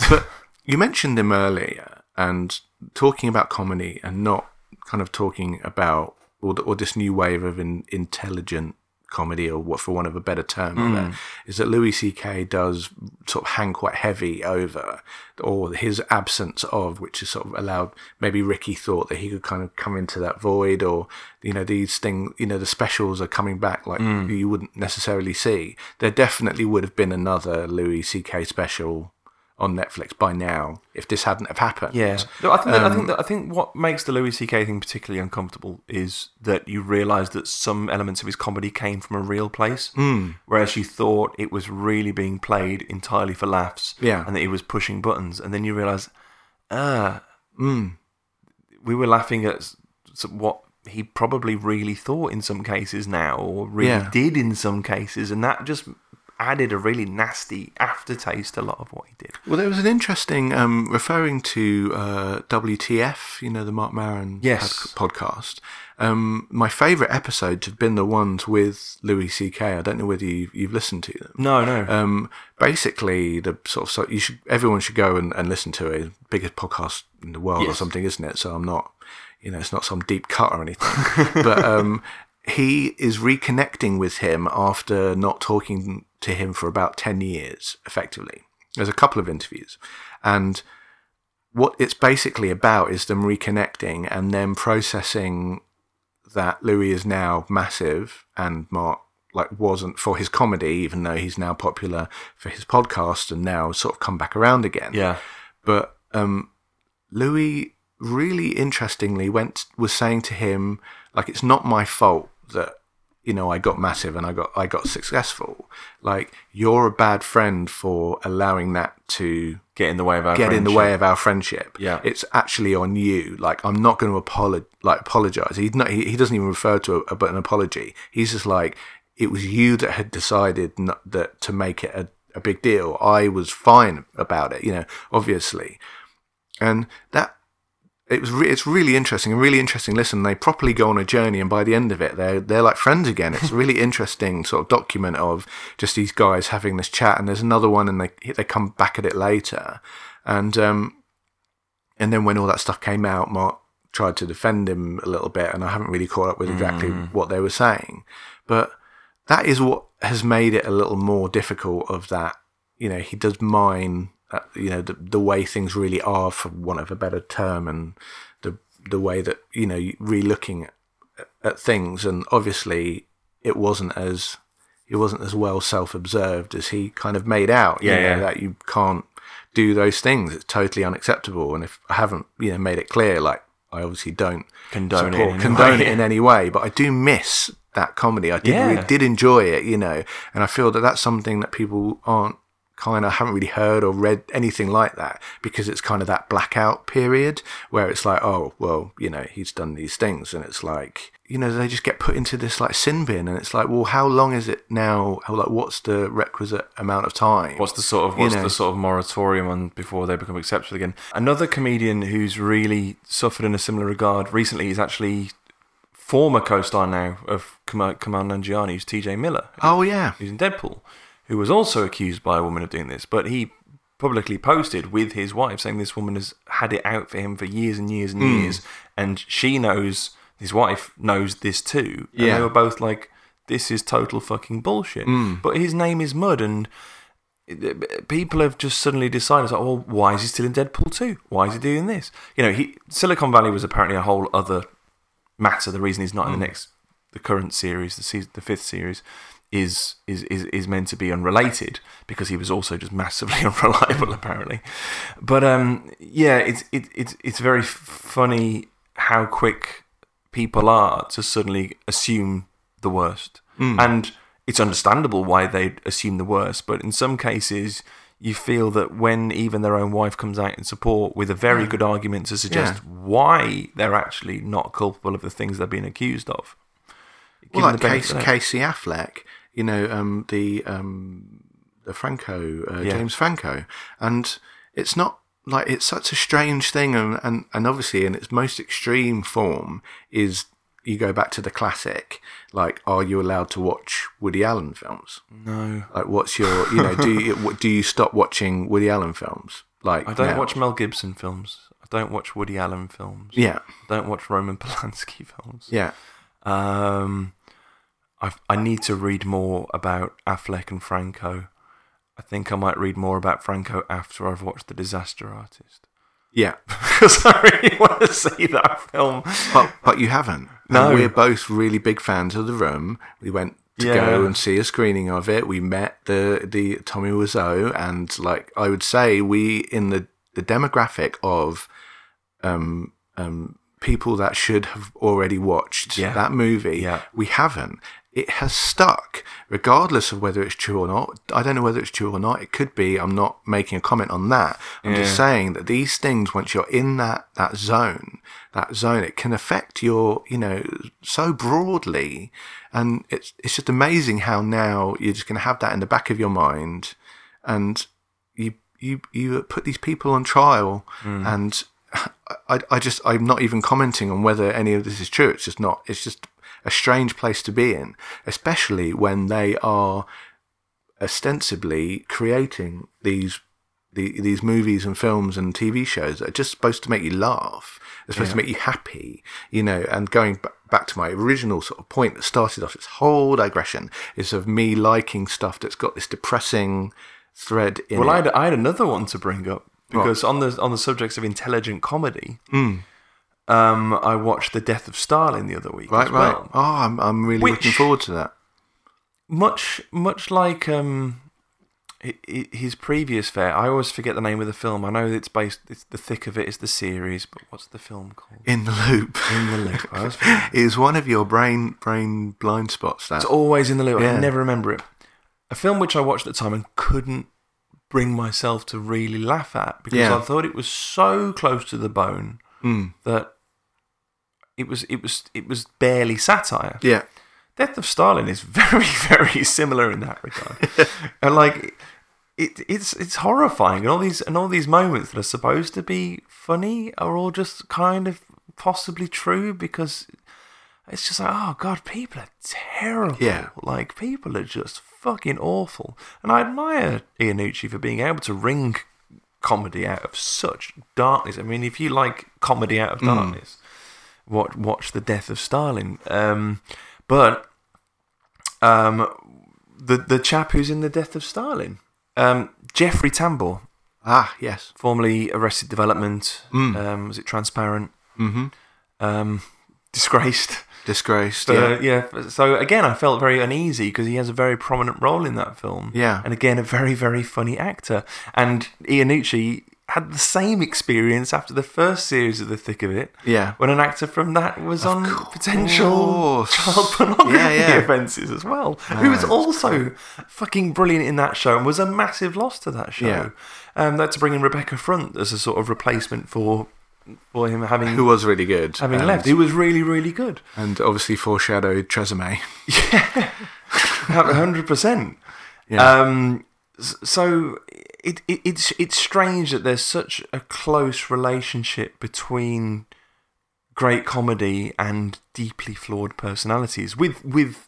But you mentioned him earlier, and talking about comedy and not kind of talking about or, the, or this new wave of in, intelligent comedy, or what for want of a better term, of it, hmm. is that Louis C.K. does sort of hang quite heavy over, or his absence of, which has sort of allowed maybe Ricky thought that he could kind of come into that void, or you know these things, you know the specials are coming back like hmm. you wouldn't necessarily see. There definitely would have been another Louis C.K. special on Netflix by now if this hadn't have happened. Yeah, No, I think that, I Um, think that, I think what makes the Louis C.K. thing particularly uncomfortable is that you realise that some elements of his comedy came from a real place, Hmm. whereas you thought it was really being played entirely for laughs, Yeah. and that he was pushing buttons, and then you realise, ah, Hmm. we were laughing at what he probably really thought in some cases now, or really Yeah. did in some cases, and that just added a really nasty aftertaste to a lot of what he did. Well, there was an interesting um, referring to uh, WTF, you know, the Marc Maron Yes. pod- podcast. Um, my favourite episodes have been the ones with Louis C.K. I don't know whether you've, you've listened to them. No, no. Um, basically, the sort of so you should everyone should go and, and listen to it. Biggest podcast in the world or something, isn't it? So I'm not, you know, it's not some deep cut or anything. but um, he is reconnecting with him after not talking to him for about ten years, effectively. There's a couple of interviews, and what it's basically about is them reconnecting and then processing that Louis is now massive and Mark like wasn't for his comedy, even though he's now popular for his podcast and now sort of come back around again. yeah. But um, Louis really interestingly went was saying to him like it's not my fault that you know I got massive and I got I got successful. Like you're a bad friend for allowing that to Get in the way of our get in the friendship. way of our friendship. Yeah. it's actually on you. Like I'm not going to apologize. Like apologize. He's not. He, he doesn't even refer to a, a, an apology. He's just like it was you that had decided not, that to make it a, a big deal. I was fine about it. You know, obviously, and that it was re- it's really interesting a really interesting. Listen they properly go on a journey and by the end of it they're they're like friends again. It's a really interesting sort of document of just these guys having this chat and there's another one and they they come back at it later. And um and then when all that stuff came out mark tried to defend him a little bit and i haven't really caught up with exactly what they were saying. But that is what has made it a little more difficult of that you know he does mine uh, you know the, the way things really are for want of a better term and the the way that you know re-looking at, at things and obviously it wasn't as it wasn't as well self-observed as he kind of made out you Yeah, know, yeah. that you can't do those things it's totally unacceptable and if i haven't you know made it clear like i obviously don't Condone it support- any condone way. it in any way but i do miss that comedy i did Yeah. really did enjoy it you know and i feel that that's something that people aren't kind of haven't really heard or read anything like that because it's kind of that blackout period where it's like oh well you know he's done these things and it's like you know they just get put into this like sin bin and it's like well how long is it now how, like what's the requisite amount of time What's the sort of You what's know. the sort of moratorium on before they become acceptable again? Another comedian who's really suffered in a similar regard recently is actually former co-star now of Kumail Nanjiani, who's T.J. Miller, oh yeah who's in Deadpool, who was also accused by a woman of doing this, but he publicly posted with his wife saying this woman has had it out for him for years and years and Hmm. years, and she knows his wife knows this too. And Yeah. they were both like, "This is total fucking bullshit." Hmm. But his name is Mud, and people have just suddenly decided, like, well, why is he still in Deadpool 2? Why is he doing this? You know, he Silicon Valley was apparently a whole other matter. The reason he's not in the next, the current series, the season, the fifth series, is is is is meant to be unrelated because he was also just massively unreliable, apparently. But um, yeah, it's it, it's it's very funny how quick people are to suddenly assume the worst, and it's understandable why they assume the worst. But in some cases, you feel that when even their own wife comes out in support with a very good argument to suggest why they're actually not culpable of the things they're being accused of. Well like the benefit Casey, of the doubt. Casey Affleck you know um the um the Franco uh, Yeah. James Franco and it's not like it's such a strange thing and, and and obviously in its most extreme form is you go back to the classic like are you allowed to watch Woody Allen films No, like what's your you know do you do you stop watching Woody Allen films like I don't now? watch Mel Gibson films. I don't watch Woody Allen films. yeah I don't watch Roman Polanski films. yeah Um, I I need to read more about Affleck and Franco. I think I might read more about Franco after I've watched The Disaster Artist yeah because I really want to see that film. but but you haven't. No. And we're both really big fans of the room. We went to Yeah. go and see a screening of it. We met the the Tommy Wiseau, and like I would say, we in the the demographic of um um people that should have already watched Yeah. that movie. Yeah. We haven't. it has stuck, regardless of whether it's true or not. I don't know whether it's true or not. It could be. I'm not making a comment on that. I'm just saying that these things, once you're in that that zone, that zone, it can affect your, you know, so broadly, and it's it's just amazing how now you're just going to have that in the back of your mind, and you you you put these people on trial, mm. and I I just I'm not even commenting on whether any of this is true. It's just not. It's just a strange place to be in, especially when they are ostensibly creating these the, these movies and films and TV shows that are just supposed to make you laugh. They're supposed to make you happy, you know. And going b- back to my original sort of point that started off this whole digression is of me liking stuff that's got this depressing thread in Well, it. I had, I had another one to bring up because on the on the subjects of intelligent comedy, Hmm. um, I watched The Death of Stalin the other week. right, right. well. Oh, I'm I'm really looking forward to that. Much much like um, hi- hi- his previous fare, I always forget the name of the film. I know it's based. It's the thick of it is the series, but what's the film called? In the loop. In the Loop. I always forget. is one of your brain brain blind spots. That It's always in the loop. Yeah. I never remember it. A film which I watched at the time and couldn't bring myself to really laugh at because Yeah. I thought it was so close to the bone Mm. that it was it was it was barely satire. yeah, Death of Stalin is very very similar in that regard, and like it it's it's horrifying, and all these and all these moments that are supposed to be funny are all just kind of possibly true because it's just like oh god, people are terrible. Yeah. like people are just fucking awful, and I admire Iannucci for being able to wring comedy out of such darkness. I mean, if you like comedy out of darkness, watch watch the Death of Stalin. Um, but um, the the chap who's in the Death of Stalin, um, Jeffrey Tambor, ah, yes, formerly Arrested Development, um, was it Transparent? mm-hmm. Um, disgraced. Disgraced. Uh, yeah, yeah. So again, I felt very uneasy because he has a very prominent role in that film. Yeah. And again, a very very funny actor. And Iannucci had the same experience after the first series of The Thick of It. Yeah. When an actor from that was on potential child pornography Yeah, yeah. offences as well. Who was also fucking brilliant in that show and was a massive loss to that show. Yeah. Um, that's bringing Rebecca Front as a sort of replacement for for him having who was really good, having and, left. He was really really good. and obviously foreshadowed Tresemme. hundred percent. Yeah. Um, so it, it it's it's strange that there's such a close relationship between great comedy and deeply flawed personalities. With with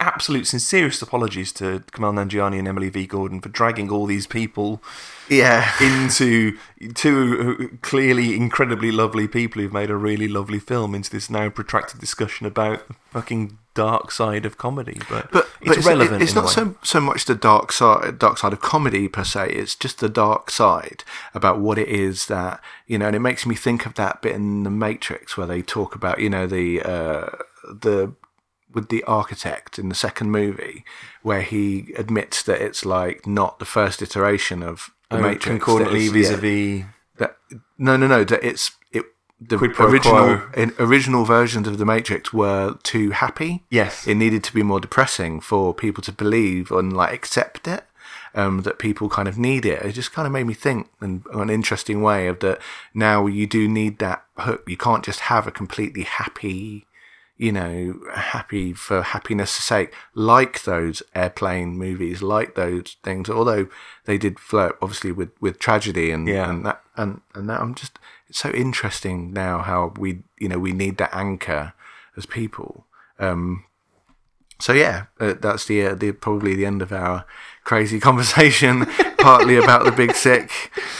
absolute sincerest apologies to Kumail Nanjiani and Emily V Gordon for dragging all these people Yeah, into two clearly incredibly lovely people who've made a really lovely film into this now protracted discussion about the fucking dark side of comedy. But, but it's but relevant. It's, in a not so so much the dark side dark side of comedy per se. It's just the dark side about what it is that you know, and it makes me think of that bit in the Matrix where they talk about you know the uh, the with the architect in the second movie where he admits that it's like not the first iteration of the Oh, Matrix. concordantly that it's- yeah, vis-a-vis. that no no no that it's it the original in, original versions of the Matrix were too happy. Yes. it needed to be more depressing for people to believe and like accept it. Um, that people kind of need it. It just kind of made me think in an interesting way of that. Now you do need that hook. You can't just have a completely happy, you know, happy for happiness' sake, like those airplane movies, like those things. Although they did flirt, obviously, with with tragedy and Yeah. and that and and that. I'm just it's so interesting now how we you know we need that anchor as people. Um, so yeah, uh, that's the, uh, the probably the end of our crazy conversation, partly about the big sick.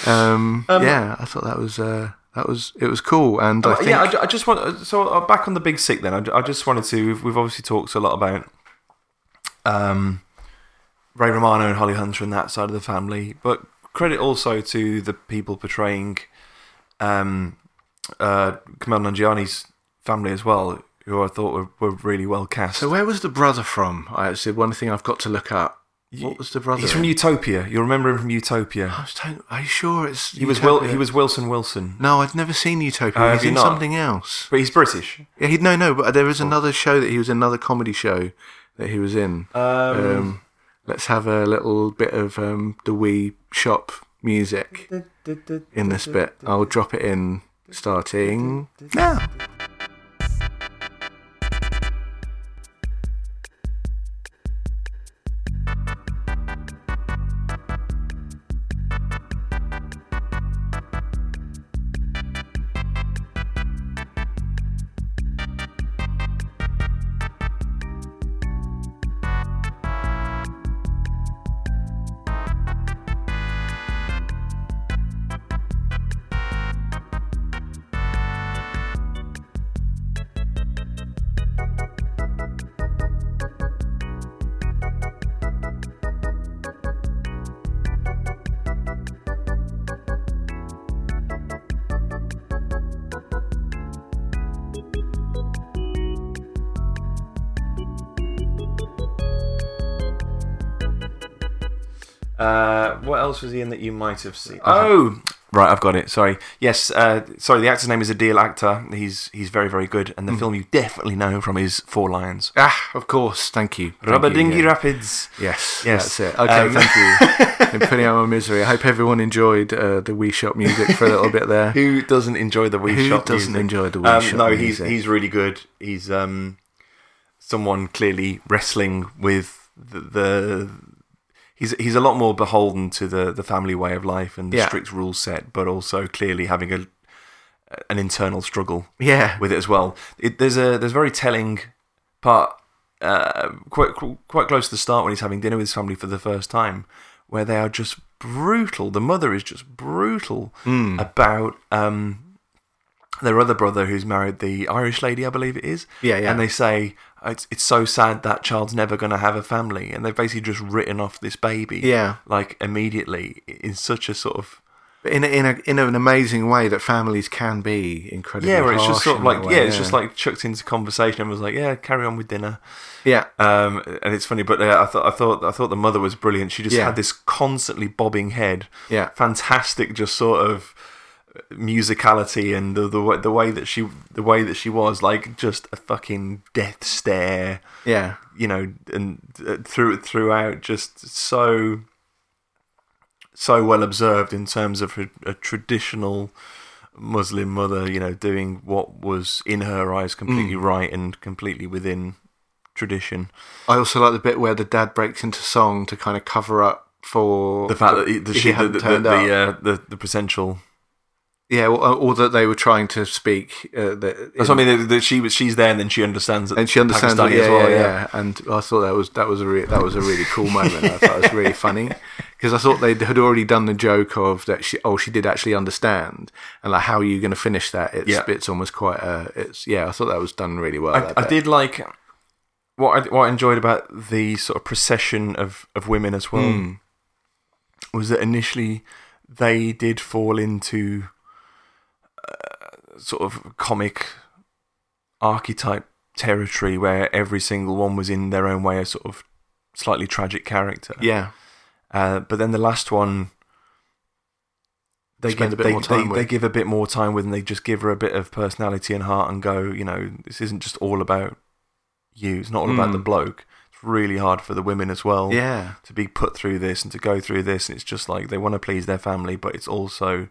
Um, yeah, I thought that was uh, that was it was cool, and I think yeah, I, I just want. So uh, back on the big sick. Then I, I just wanted to. We've, we've obviously talked a lot about um, Ray Romano and Holly Hunter and that side of the family, but credit also to the people portraying um, uh, Kumail Nanjiani's family as well, who I thought were, were really well cast. so. Where was the brother from? I actually one thing I've got to look up. What was the brother? He's from? Utopia. You'll remember him from Utopia. I was telling- are you sure it's? He was Will, Utopia? he was Wilson Wilson, No, I'd never seen Utopia. Oh, have He's you in not? something else. but he's British. Yeah, he no no, but there was another show that he was in another comedy show that he was in. Um, Um, let's have a little bit of um, the Wii Shop music in this bit. I'll drop it in starting now. Else was he in that you might have seen? Oh, right, I've got it. Sorry. Yes, uh, sorry. The actor's name is Adeel Akhtar. He's he's very very good, and the film you definitely know from is Four Lions. Ah, of course. Thank you. Thank Rubber you, yeah. Rapids. Yes, Yes. that's it. Okay, Um, thank you. Been putting out my misery. I hope everyone enjoyed uh, the Wii Shop music for a little bit there. Who doesn't enjoy the Wii Who Shop doesn't music? enjoy the Wii Um, Shop no, he's music? he's really good. He's um, someone clearly wrestling with the, the. He's he's a lot more beholden to the, the family way of life and the Yeah. strict rule set, but also clearly having a an internal struggle Yeah, with it as well. It, there's a there's a very telling part uh, quite quite close to the start when he's having dinner with his family for the first time, where they are just brutal. The mother is just brutal Hmm. about um, their other brother who's married the Irish lady, I believe it is. Yeah, yeah. And they say "Oh, it's it's so sad that child's never going to have a family, and they've basically just written off this baby. Yeah. like immediately in such a sort of in a, in a in an amazing way that families can be incredibly. yeah, where it's just sort of like way, yeah, it's just like chucked into conversation and was like, yeah, carry on with dinner. yeah, Um, and it's funny, but uh, I thought I thought I thought the mother was brilliant. She just Yeah. had this constantly bobbing head, yeah, fantastic, just sort of musicality and the the way, the way that she the way that she was like just a fucking death stare, yeah, you know, and uh, through throughout just so so well observed in terms of a, a traditional Muslim mother, you know, doing what was in her eyes completely Mm. right and completely within tradition. I also like the bit where the dad breaks into song to kind of cover up for The fact that the he she, the, hadn't the, turned the, up. the, uh, the the potential. Yeah, or, or that they were trying to speak. Uh, that That's what I mean. That, she was she's there, and then she understands and she understands it, yeah, as well. yeah, Yeah, yeah. And I thought that was that was a re- that was a really cool moment. I thought it was really funny because I thought they had already done the joke of that she oh she did actually understand and like how are you going to finish that? It's Yeah. it's almost quite uh it's yeah I thought that was done really well. I, I did like what I, what I enjoyed about the sort of procession of, of women as well Hmm. was that initially they did fall into uh, sort of comic archetype territory where every single one was in their own way a sort of slightly tragic character. yeah Uh, but then the last one, they Spend give a bit they, more time they, with. they give a bit more time with, and they just give her a bit of personality and heart, and go, you know, this isn't just all about you. It's not all about the Mm. bloke. It's really hard for the women as well yeah to be put through this and to go through this, and it's just like they want to please their family, but it's also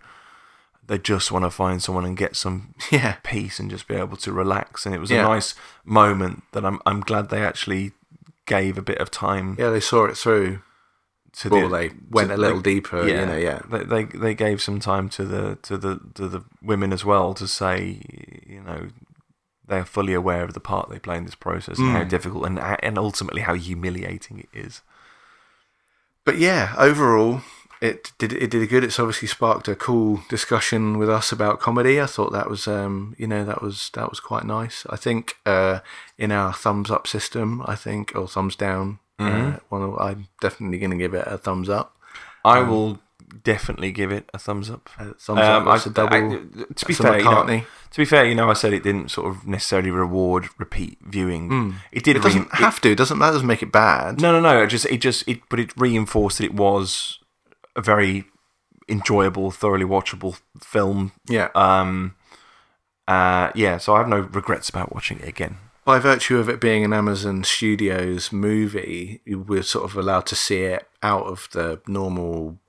they just want to find someone and get some yeah peace and just be able to relax. And it was Yeah. a nice moment that I'm I'm glad they actually gave a bit of time yeah they saw it through to or the, they went to- a little they- deeper. You know yeah they, they they gave some time to the to the to the women as well to say you know they are fully aware of the part they play in this process and how Mm. difficult and and ultimately how humiliating it is. but yeah, overall, it did it did a good. It's obviously sparked a cool discussion with us about comedy. I thought that was um you know that was that was quite nice. I think uh in our thumbs up system, I think or thumbs down. Uh, Mhm. one I'm definitely going to give it a thumbs up. I Um, will definitely give it a thumbs up. A thumbs up. That's a double. Um, I- to be fair, you know, to be fair, you know, I said it didn't sort of necessarily reward repeat viewing. Mm. It did. It doesn't re- have to. Doesn't. That doesn't make it bad. No, no, no. It just, it just, it, but it reinforced that it was a very enjoyable, thoroughly watchable film. Yeah. Um, uh, yeah. So I have no regrets about watching it again. by virtue of it being an Amazon Studios movie, we're sort of allowed to see it out of the normal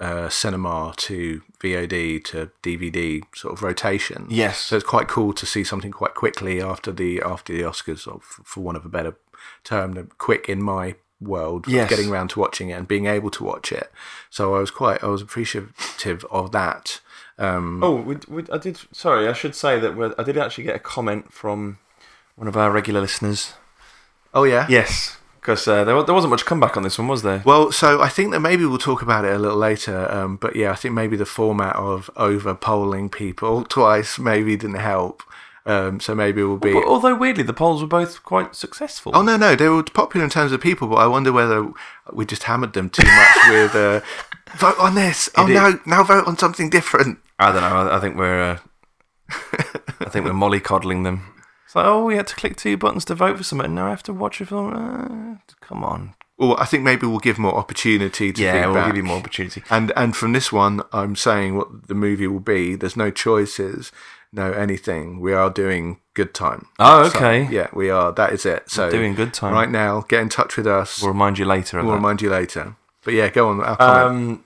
uh, cinema to VOD to DVD sort of rotation. Yes. So it's quite cool to see something quite quickly after the after the Oscars, or f- for want of a better term, quick in my world, of Yes. getting around to watching it and being able to watch it. So I was quite I was appreciative of that. Um, Oh, we, we, I did. Sorry, I should say that I did actually get a comment from one of our regular listeners. oh yeah. Yes, because uh, there, there wasn't much comeback on this one, was there? Well, so I think that maybe we'll talk about it a little later. Um, but yeah, I think maybe the format of over polling people twice maybe didn't help. Um, so maybe we'll be. But although weirdly, the polls were both quite successful. Oh no, no, they were popular in terms of people, but I wonder whether we just hammered them too much with uh, vote on this. Oh It no, now vote on something different. I don't know. I, I think we're. Uh, I think we're mollycoddling them. It's like, oh, we had to click two buttons to vote for something. Now I have to watch a film. Uh, come on. Well, I think maybe we'll give more opportunity to Yeah, we'll give you more opportunity. And and from this one, I'm saying what the movie will be. There's no choices, no anything. We are doing good time. Oh, So, okay. yeah, we are. That is it. So doing good time. right now. Get in touch with us. We'll remind you later. We'll that. remind you later. But yeah, go on. Um,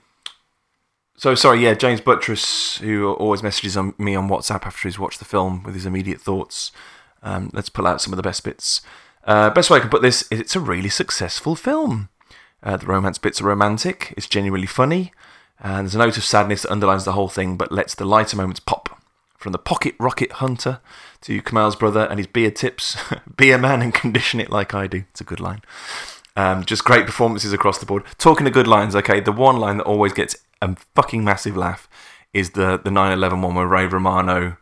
so sorry, yeah, James Buttress, who always messages on me on WhatsApp after he's watched the film with his immediate thoughts. Um, let's pull out some of the best bits. Uh, best way I can put this is it's a really successful film. Uh, the romance bits are romantic. It's genuinely funny. And there's a note of sadness that underlines the whole thing, but lets the lighter moments pop. From the pocket rocket hunter to Kumail's brother and his beer tips, be a man and condition it like I do. It's a good line. Um, just great performances across the board. Talking of good lines, okay, the one line that always gets a fucking massive laugh is the the 9/11 one where Ray Romano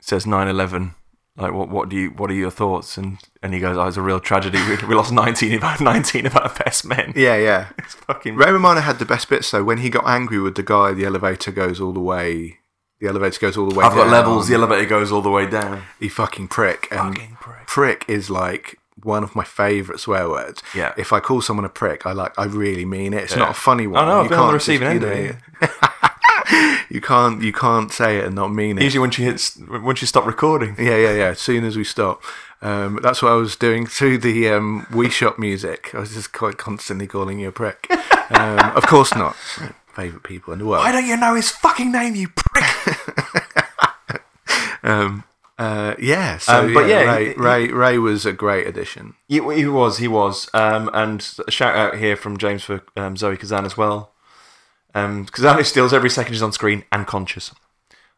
says 9/11. Like, what what do you what are your thoughts? And and he goes, "Oh, it's a real tragedy. We, we lost 19 of our 19 of our best men." yeah, yeah. It's fucking Ray Romano had the best bits though. When he got angry with the guy, the elevator goes all the way. The elevator goes all the way. I've got levels. The elevator goes all the way down. You fucking prick. And Fucking prick. prick is like one of my favourite swear words. Yeah. If I call someone a prick, I like I really mean it. It's Yeah. not a funny one. I know, I've You been on the receiving you know, you can't you can't say it and not mean it. Usually when she hits when she stopped recording. Yeah, yeah, yeah. As soon as we stop. Um, that's what I was doing through the um, Wii Shop music. I was just quite constantly calling you a prick. Um, of course not. Favorite people in the world. Why don't you know his fucking name, you prick? Um, uh, yeah. So, Um, but yeah, Ray, he- Ray, Ray was a great addition. He, he was, he was. Um, and a shout out here from James for um, Zoe Kazan as well. Um, Kazan who steals every second she's on screen and conscious.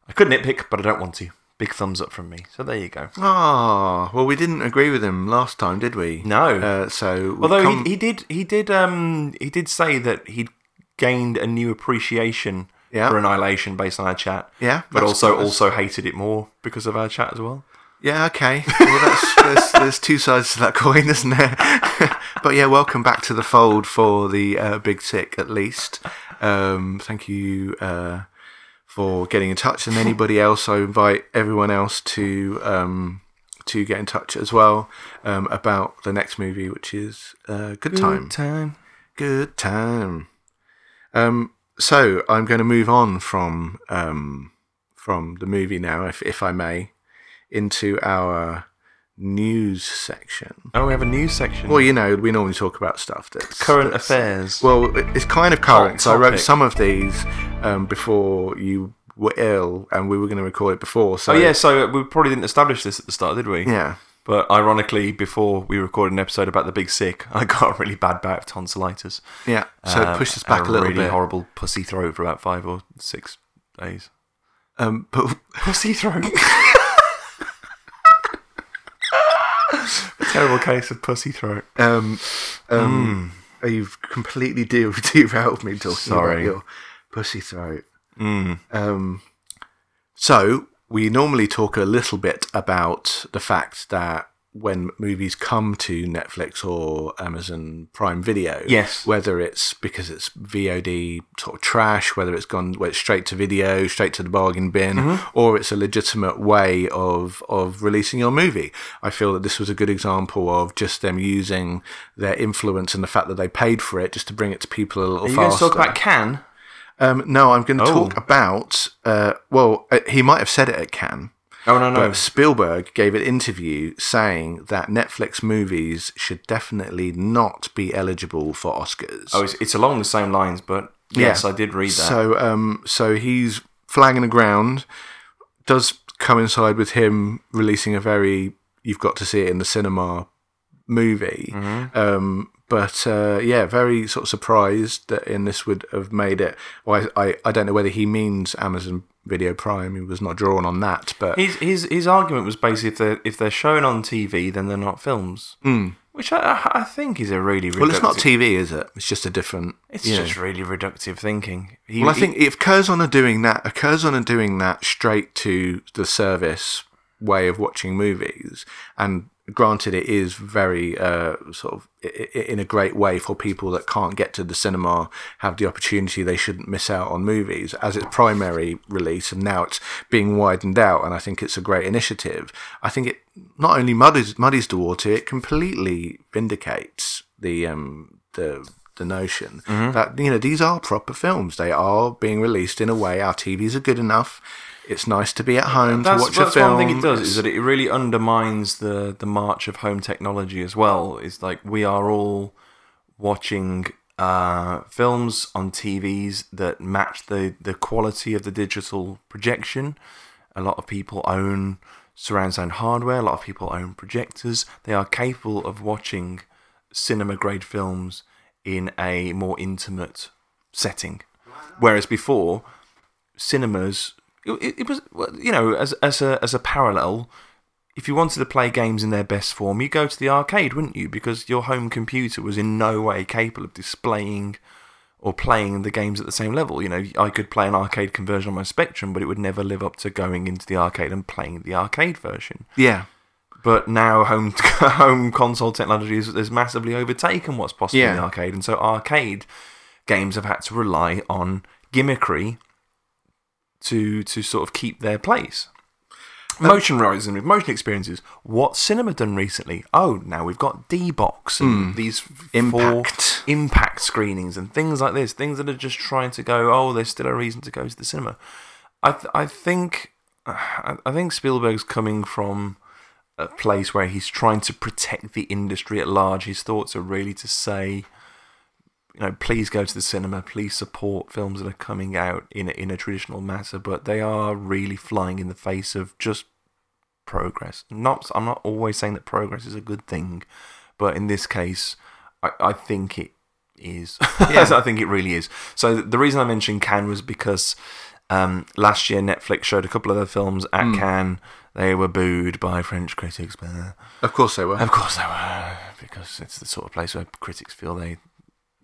I could nitpick, but I don't want to. Big thumbs up from me. So there you go. Ah, well, we didn't agree with him last time, did we? No. Uh, so, Although come- he, he did, he did, um, he did say that he'd gained a new appreciation Yeah. for Annihilation based on our chat. Yeah, but also good. also hated it more because of our chat as well. Yeah, okay. Well, that's, there's, there's two sides to that coin, isn't there? but yeah, welcome back to the fold for the uh, Big Sick, at least. Um, thank you uh, for getting in touch, and anybody else. I invite everyone else to um, to get in touch as well um, about the next movie, which is uh, Good Time. Good time. Good time. Um, so I'm going to move on from um, from the movie now, if if I may, into our news section. Oh, we have a news section. Well, you know, we normally talk about stuff that's Current that's- affairs. Well, it's kind of current. So I wrote some of these um, before you were ill, and we were going to record it before. So oh yeah, so we probably didn't establish this at the start, did we? yeah. But ironically, before we recorded an episode about the Big Sick, I got a really bad bout of tonsillitis. Yeah, so Um, it pushed us back a little really bit. horrible pussy throat for about five or six days. Um, but Pussy throat. Terrible case of pussy throat. Um, um, You've completely de- derailed me talking Sorry. about your pussy throat. Mm. Um, so we normally talk a little bit about the fact that when movies come to Netflix or Amazon Prime Video, Yes. whether it's because it's VOD sort of trash, whether it's gone whether it's straight to video, straight to the bargain bin, Mm-hmm. or it's a legitimate way of of releasing your movie. I feel that this was a good example of just them using their influence and the fact that they paid for it just to bring it to people a little Are you going to talk about Cannes? Um, no, I'm going to Oh. talk about. Uh, well, uh, he might have said it at Cannes, Oh no, no. Spielberg gave an interview saying that Netflix movies should definitely not be eligible for Oscars. Oh, it's, it's along the same lines, but yes, I did read that. So, um, so he's flagging the ground. Does coincide with him releasing a very "you've got to see it in the cinema" movie. Mm-hmm. Um, but uh, yeah, very sort of surprised that in this would have made it. Well, I, I, I don't know whether he means Amazon Video Prime. He was not drawn on that, but his his his argument was basically if they're if they're shown on TV, then they're not films. Which I- I, think is a really reductive. well, it's not TV, is it? It's just a different. It's you know. just really reductive thinking. He, Well, I he- think if Curzon are doing that, if Curzon are doing that straight to the service way of watching movies, and granted, it is very uh, sort of in a great way for people that can't get to the cinema, have the opportunity. They shouldn't miss out on movies as its primary release, and now it's being widened out, and I think it's a great initiative. I think it not only muddies muddies the water, it completely vindicates the um, the the notion that you know these are proper films. They are being released in a way. Our TVs are good enough. It's nice to be at home that's, to watch that's a film. one thing it does is that it really undermines the the march of home technology as well. It's like we are all watching uh, films on TVs that match the the quality of the digital projection. A lot of people own surround sound hardware. A lot of people own projectors. They are capable of watching cinema grade films in a more intimate setting. Whereas before, cinemas, it, it was you know as as a as a parallel. If you wanted to play games in their best form, you go to the arcade, wouldn't you? Because your home computer was in no way capable of displaying or playing the games at the same level. You know, I could play an arcade conversion on my Spectrum, but it would never live up to going into the arcade and playing the arcade version. yeah, But now home home console technology has, has massively overtaken what's possible in the arcade, and so arcade games have had to rely on gimmickry to to sort of keep their place. Um, motion rises with motion experiences. What cinema done recently? Oh, now we've got D box and hmm. these Impact. four impact screenings and things like this. Things that are just trying to go. Oh, there's still a reason to go to the cinema. I th- I think uh, I I think Spielberg's coming from a place where he's trying to protect the industry at large. His thoughts are really to say, you know, please go to the cinema, please support films that are coming out in a, in a traditional manner, but they are really flying in the face of just progress. Not, I'm not always saying that progress is a good thing, but in this case, I, I think it is. Yes, I think it really is. So the reason I mentioned Cannes was because um, last year Netflix showed a couple of their films at Cannes. They were booed by French critics, but of course they were. of course they were, because it's the sort of place where critics feel they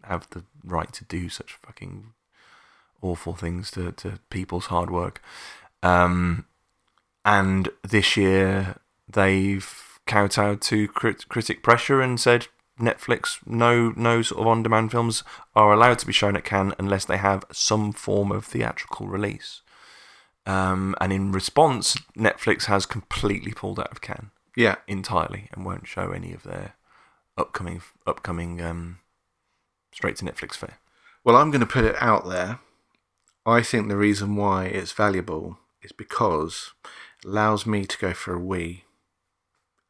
have the right to do such fucking awful things to, to people's hard work. Um, and this year they've kowtowed to crit- critic pressure and said Netflix, no, no sort of on-demand films are allowed to be shown at Cannes unless they have some form of theatrical release. Um, and in response, Netflix has completely pulled out of Cannes yeah, entirely and won't show any of their upcoming upcoming um, straight to Netflix fare. Well, I'm going to put it out there. I think the reason why it's valuable is because it allows me to go for a wee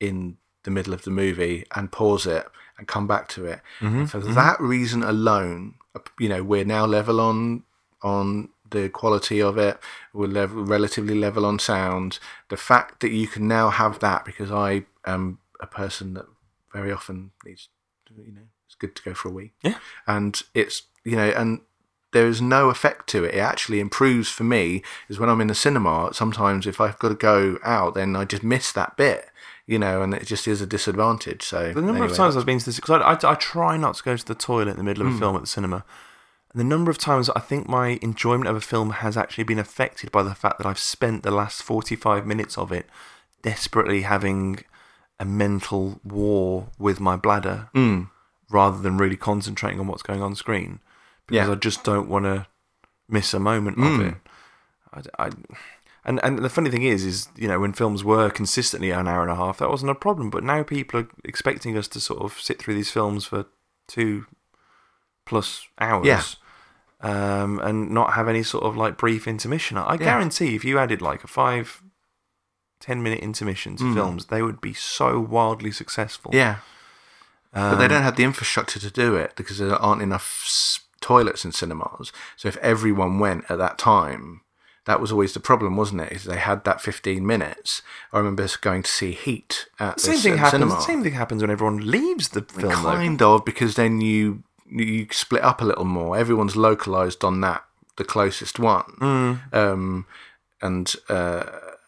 in the middle of the movie and pause it and come back to it. Mm-hmm. For that reason alone, you know, we're now level on on the quality of it. We're level, relatively level on sound. The fact that you can now have that because I am a person that very often needs, to, you know, good to go for a week. Yeah. and it's you know and there is no effect to it it actually improves for me is when i'm in the cinema sometimes if i've got to go out then i just miss that bit you know and it just is a disadvantage so The number anyway. of times I've been to this because I, I, I try not to go to the toilet in the middle of a film at the cinema, and the number of times I think my enjoyment of a film has actually been affected by the fact that I've spent the last forty-five minutes of it desperately having a mental war with my bladder Mm. Rather than really concentrating on what's going on screen because Yeah. I just don't want to miss a moment of Mm. it. I, I, and and the funny thing is, is you know when films were consistently an hour and a half, that wasn't a problem. But now people are expecting us to sort of sit through these films for two plus hours. Yeah. Um, and not have any sort of like brief intermission. I guarantee if you added like a five, ten minute intermission to films, they would be so wildly successful. Yeah. But they Um, don't have the infrastructure to do it because there aren't enough toilets in cinemas. So if everyone went at that time, that was always the problem, wasn't it? Is they had that 15 minutes. I remember going to see Heat at the Same the thing happens. cinema. The same thing happens when everyone leaves the film. though. kind of because then you you split up a little more. Everyone's localized on that the closest one, Mm. um, and uh,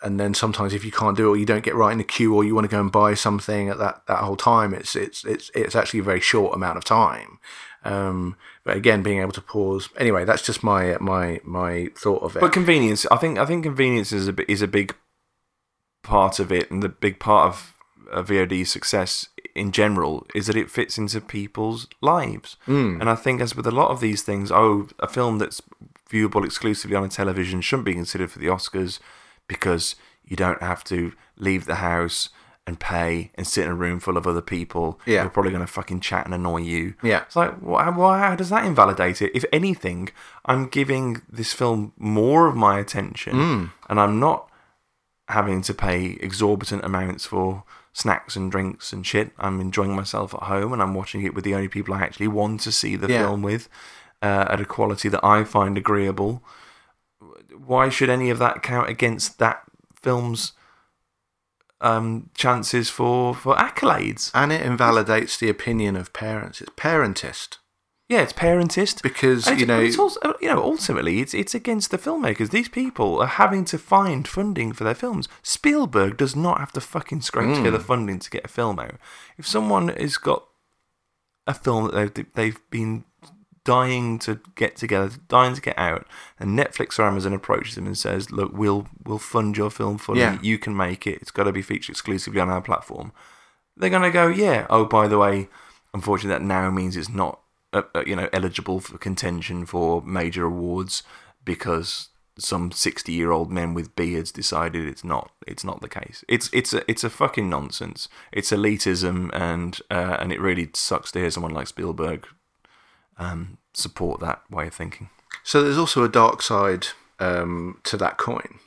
and then sometimes if you can't do it or you don't get right in the queue or you want to go and buy something at that, that whole time, it's it's it's it's actually a very short amount of time. Um, but again, being able to pause. Anyway, that's just my my my thought of it. But convenience, I think, I think convenience is a is a big part of it, and the big part of uh, VOD's success in general is that it fits into people's lives. Hmm. And I think, as with a lot of these things, oh, a film that's viewable exclusively on a television shouldn't be considered for the Oscars because you don't have to leave the house and pay and sit in a room full of other people Yeah. who are probably going to fucking chat and annoy you. Yeah. It's like, why, why, how does that invalidate it? If anything, I'm giving this film more of my attention and I'm not having to pay exorbitant amounts for snacks and drinks and shit. I'm enjoying myself at home and I'm watching it with the only people I actually want to see the Yeah. film with uh, at a quality that I find agreeable. Why should any of that count against that film's um, chances for, for accolades? and it invalidates the opinion of parents. It's parentist Yeah, it's parentist. because you know it's also, you know, ultimately, it's it's against the filmmakers. These people are having to find funding for their films. Spielberg does not have to fucking scrape Hmm. together funding to get a film out. If someone has got a film that they've they've been dying to get together, dying to get out, and Netflix or Amazon approaches them and says, "Look, we'll we'll fund your film fully. Yeah. You can make it. It's got to be featured exclusively on our platform." They're gonna go, "Yeah. Oh, by the way, unfortunately, that now means it's not." uh, uh, you know, eligible for contention for major awards because some sixty-year-old men with beards decided it's not. It's not the case. It's it's a it's a fucking nonsense. It's elitism, and uh, and it really sucks to hear someone like Spielberg um, support that way of thinking. So there's also a dark side um, to that coin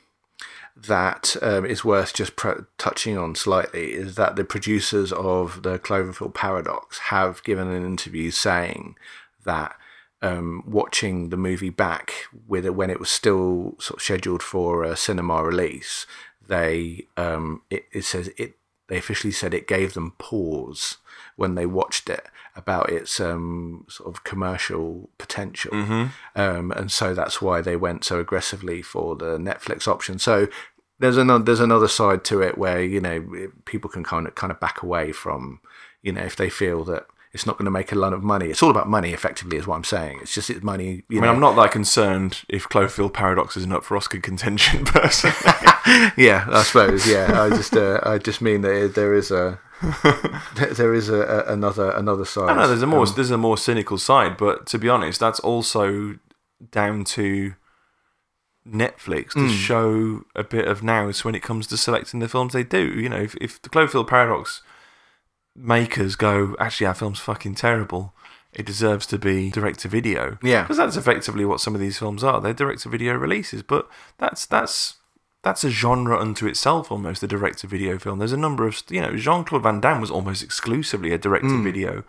that um, is worth just touching on slightly. Is that the producers of the Cloverfield Paradox have given an interview saying that um, watching the movie back with it when it was still sort of scheduled for a cinema release, they um, it, it says it they officially said it gave them pause when they watched it about its um, sort of commercial potential, um, and so that's why they went so aggressively for the Netflix option. So there's another there's another side to it where you know people can kind of kind of back away from you know if they feel that it's not going to make a lot of money. It's all about money, effectively, is what I'm saying. It's just it's money. You I mean, know, I'm not that concerned if Cloverfield Paradox isn't up for Oscar contention, personally. yeah, I suppose. Yeah, I just uh, I just mean that there is a there- is a, a another another side. I know there's a more Um, there's a more cynical side, but to be honest, that's also down to Netflix to show a bit of nous when it comes to selecting the films they do. You know, if, if the Cloverfield Paradox makers go, actually, our film's fucking terrible. It deserves to be direct to video. Yeah. because that's effectively what some of these films are. They're direct to video releases, but that's that's that's a genre unto itself almost. The direct to video film. There's a number of you know Jean Claude Van Damme was almost exclusively a direct to video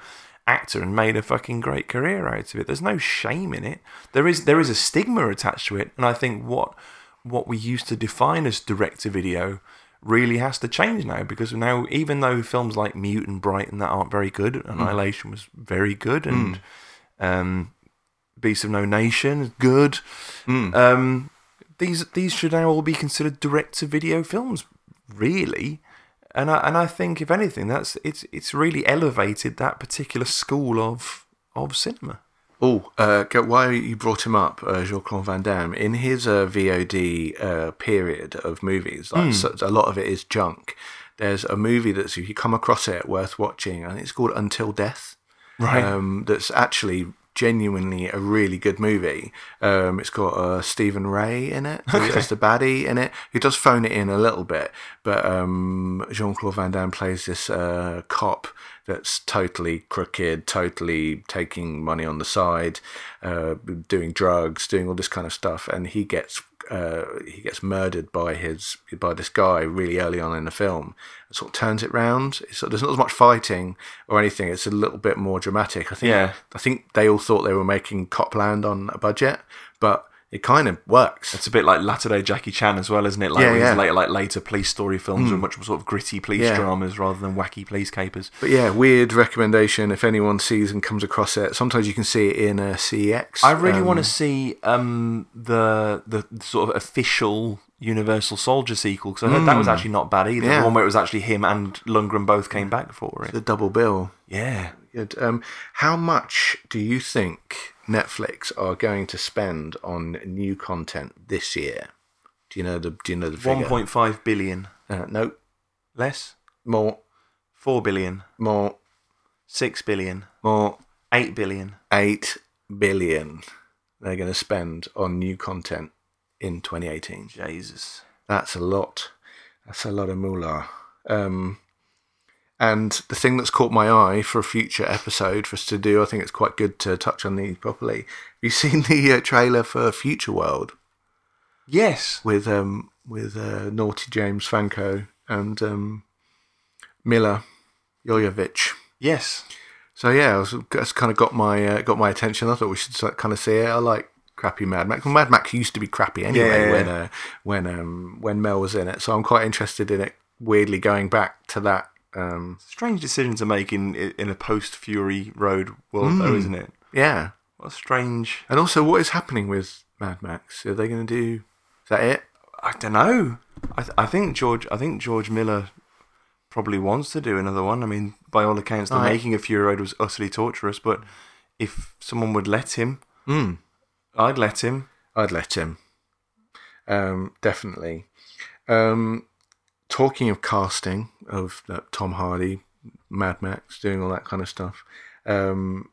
actor and made a fucking great career out of it. There's no shame in it. There is there is a stigma attached to it, and I think what what we used to define as direct to video really has to change now because now even though films like Mute and Bright and that aren't very good, Annihilation was very good and um, Beast of No Nation is good. Um, these these should now all be considered direct to video films, really. And I and I think if anything, that's it's it's really elevated that particular school of of cinema. Oh, uh, why you brought him up, uh, Jean Claude Van Damme? In his uh, VOD uh, period of movies, like so, a lot of it is junk. There's a movie that's if you come across it, worth watching, and it's called Until Death. Right. Um, that's actually genuinely a really good movie. Um, it's got uh, Stephen Rea in it as the baddie in it. He does phone it in a little bit, but um, Jean Claude Van Damme plays this uh, cop that's totally crooked, totally taking money on the side, uh, doing drugs, doing all this kind of stuff, and he gets uh, he gets murdered by his by this guy really early on in the film. It sort of turns it round. It's, there's not as much fighting or anything. It's a little bit more dramatic. I think. Yeah. I think they all thought they were making Cop Land on a budget, but it kind of works. It's a bit like latter day Jackie Chan as well, isn't it? Like Yeah, yeah. later, like later police story films are much more sort of gritty police Yeah. dramas rather than wacky police capers. But yeah, weird recommendation if anyone sees and comes across it. Sometimes you can see it in a CeX. I really um, want to see um, the the sort of official Universal Soldier sequel because I heard that was actually not bad either. Yeah. The one where it was actually him and Lundgren both came back for it. the double bill. Yeah. Um, how much do you think Netflix are going to spend on new content this year? Do you know the Do you know the figure? One point five billion Uh, no, less. more, Four billion. more, Six billion. more. Eight billion. Eight billion they're going to spend on new content in 2018. Jesus. That's a lot. That's a lot of moolah. Um, and the thing that's caught my eye for a future episode for us to do, I think it's quite good to touch on these properly. Have you seen the uh, trailer for Future World Yes. with um, with uh, Naughty James Franco and um, Milla Jovovich? Yes. So yeah, it was, it's kind of got my uh, got my attention. I thought we should kind of see it. I like crappy Mad Max. Well, Mad Max used to be crappy anyway Yeah, yeah, when yeah. uh, when um, when Mel was in it. So I'm quite interested in it. Weirdly, going back to that. Um, Strange decision to make in in a post Fury Road world, though, isn't it? yeah, What a strange. and also what is happening with Mad Max? Are they going to do? Is that it? I don't know. I th- I think George. I think George Miller probably wants to do another one. I mean, by all accounts, the Right. making of Fury Road was utterly torturous. But if someone would let him, Hmm. I'd let him. I'd let him. Um, definitely. Um, talking of casting of Tom Hardy, Mad Max, doing all that kind of stuff. Um,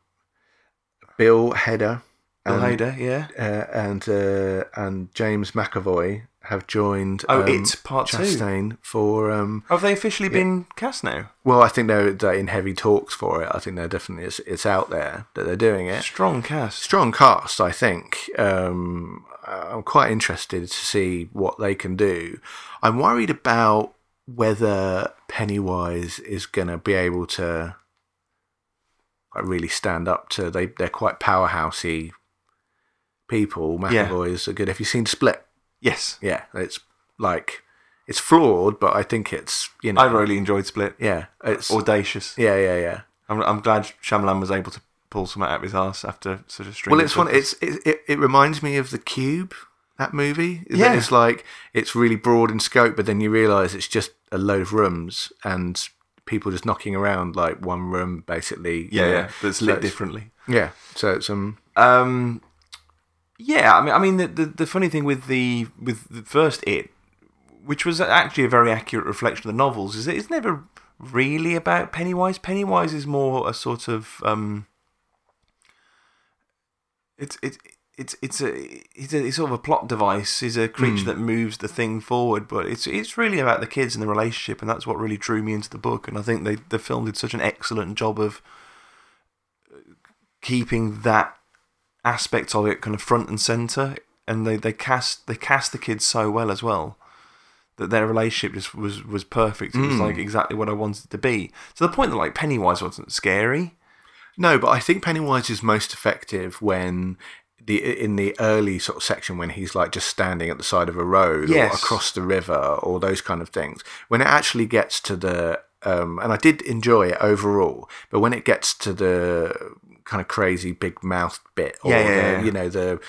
Bill Bill and, Hader, yeah. uh, and uh, and James McAvoy have joined. Oh, um, it's part two. For. Um, Have they officially been cast now? well, I think they're, they're in heavy talks for it. I think they're definitely it's, it's out there that they're doing it. Strong cast. strong cast, I think. Um, I'm quite interested to see what they can do. I'm worried about whether Pennywise is going to be able to really stand up to. They they're quite powerhousey people. Yeah. McAvoy's are good. Have you seen Split? Yes, Yeah, it's like it's flawed, but I think it's you know I really enjoyed Split. yeah it's Audacious. yeah yeah yeah. I'm, I'm glad Shyamalan was able to pull something out of his ass after such a string. Well, it's one. It's it, it, it reminds me of the Cube. That movie. Yeah. It's like it's really broad in scope, but then you realise it's just a load of rooms and people just knocking around like one room basically. yeah, you know. yeah, that's So lit it's- differently. Yeah. So it's um. Um, yeah, I mean, I mean, the, the the funny thing with the with the first it, which was actually a very accurate reflection of the novels, is that it's never really about Pennywise. Pennywise is more a sort of um, it's it's it's it's a it's, a, it's sort of a plot device. He's a creature that moves the thing forward, but it's it's really about the kids and the relationship, and that's what really drew me into the book. And I think they the film did such an excellent job of keeping that aspect of it kind of front and center, and they, they cast they cast the kids so well as well that their relationship just was was perfect. It was Mm. like exactly what I wanted it to be. To the point that like Pennywise wasn't scary. No, but I think Pennywise is most effective when the in the early sort of section when he's like just standing at the side of a road Yes. or across the river or those kind of things. When it actually gets to the um, and I did enjoy it overall, but when it gets to the kind of crazy big mouth bit, or Yeah, yeah, the, yeah. you know the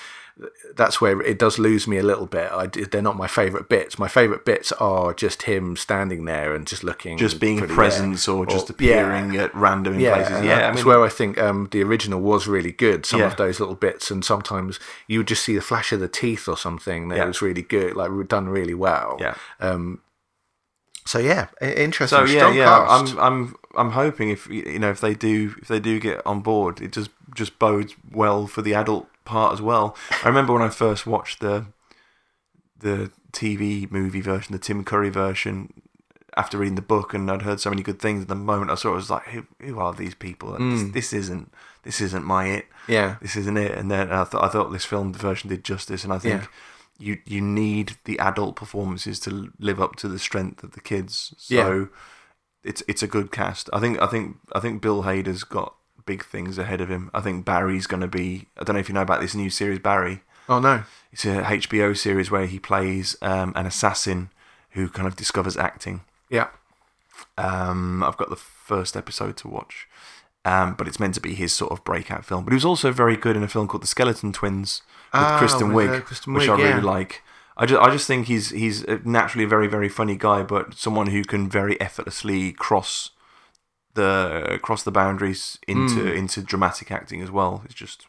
that's where it does lose me a little bit. I, did- they're not my favourite bits. My favourite bits are just him standing there and just looking, Just being a presence yeah. or just yeah. appearing at random in places. Yeah, I that's mean, where I think um, the original was really good. Some Yeah. of those little bits, and sometimes you would just see the flash of the teeth or something that Yeah. was really good, like done really well. yeah. So yeah, interesting. So yeah, yeah. cast. I'm I'm I'm hoping if you know if they do if they do get on board, it just just bodes well for the adult part as well. I remember when I first watched the the TV movie version, the Tim Curry version, after reading the book, and I'd heard so many good things. At the moment I it, I was like, who, who are these people? This, hmm. this isn't this isn't my it. yeah, This isn't it. And then I thought I thought this film version did justice, and I think Yeah. You you need the adult performances to live up to the strength of the kids. So Yeah. it's it's a good cast. I think I think I think Bill Hader's got big things ahead of him. I think Barry's going to be. I don't know if you know about this new series, Barry. Oh no. It's a HBO series where he plays um, an assassin who kind of discovers acting. Yeah. Um, I've got the first episode to watch, um, but it's meant to be his sort of breakout film. But he was also very good in a film called The Skeleton Twins Ah, Kristen Wiig, uh, Kristen which Wiig, I really yeah. like. I just, I just think he's he's naturally a very very funny guy, but someone who can very effortlessly cross the cross the boundaries into Hmm. into dramatic acting as well. It's just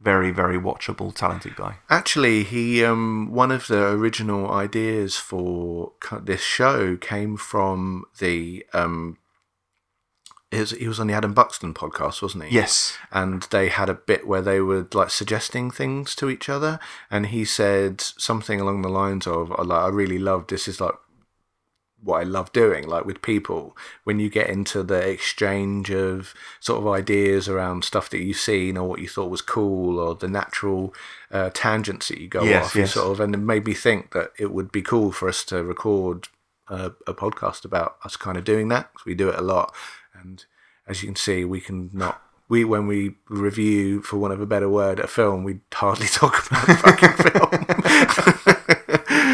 very very watchable, talented guy. Actually, he um, one of the original ideas for this show came from the um, his, he was on the Adam Buxton podcast, wasn't he? Yes, and they had a bit where they were like suggesting things to each other, and he said something along the lines of, "I "Like I really love this is like what I love doing, like with people when you get into the exchange of sort of ideas around stuff that you've seen or what you thought was cool or the natural uh, tangents that you go Yes, off, yes. sort of, and it made me think that it would be cool for us to record a, a podcast about us kind of doing that we do it a lot, and as you can see, we can not. We when we review, for want of a better word, a film, we hardly talk about the fucking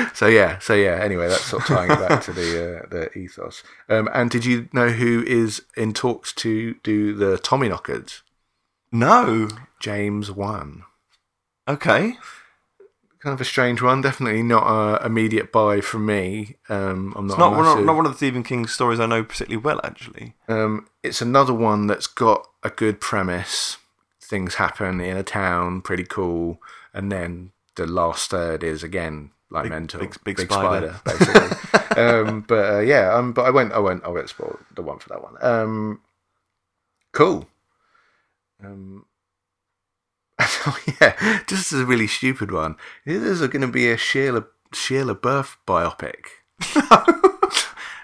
film. so yeah, so yeah. Anyway, that's sort of tying it back to the uh, the ethos. Um, and did you know who is in talks to do the Tommyknockers? no, James Wan. okay, Kind of a strange one. Definitely not a immediate buy from me. Um, I'm not. it's not a one, massive- of, not one of the Stephen King stories I know particularly well. Actually, Um, it's another one that's got a good premise. Things happen in a town, pretty cool, and then the last third is again like Big- mental, big- big spider. basically. um, but uh, yeah, um, but I won't, I won't, I won't spoil the one for that one. Um, cool. Um, yeah, just a really stupid one. There's going to be a Sheila Shia LaBeouf biopic.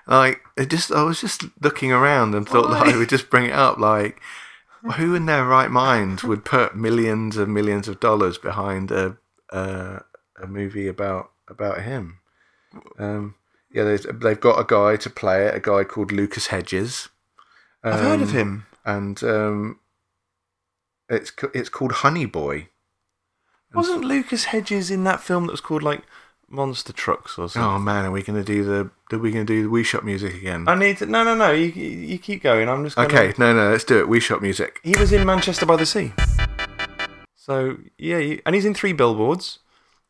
Like, it just, I was just looking around and thought that I would just bring it up. Like, who in their right mind would put millions and millions of dollars behind a a, a movie about about him? Um, yeah, they've got a guy to play it, a guy called Lucas Hedges. I've heard of Um, him. and um, it's it's called Honey Boy. Wasn't Lucas Hedges in that film that was called like Monster Trucks or something? Oh man, are we going to do the? Are we going to do the Wii Shop music again? I need to. No, no, no. You, you keep going. I'm just. Gonna, Okay, no, no, let's do it. Wii Shop music. He was in Manchester by the Sea. So yeah, you, and he's in three billboards,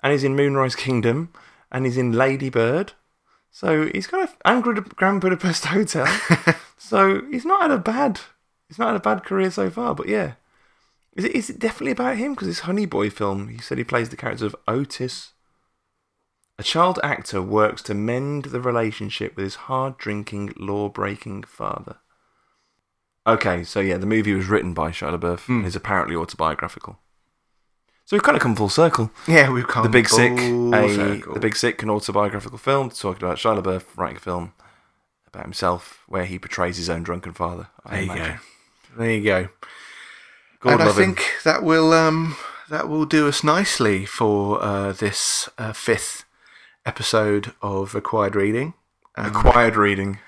and he's in Moonrise Kingdom, and he's in Lady Bird. So he's got a and Grand Grand Budapest Hotel. so he's not had a bad. He's not had a bad career so far. But yeah, is it is it definitely about him? Because this Honey Boy film, he said he plays the character of Otis. A child actor works to mend the relationship with his hard drinking, law breaking father. Okay, so yeah, the movie was written by Shia LaBeouf hmm. and is apparently autobiographical. So we've kind of come full circle. Yeah, we've come The Big Sick, a circle. the Big Sick, an autobiographical film talking about Shia LaBeouf writing a film about himself where he portrays his own drunken father. I There you go. There you go. God and I love him. think that will um that will do us nicely for uh, this uh, fifth episode of Acquired reading. Um, acquired reading.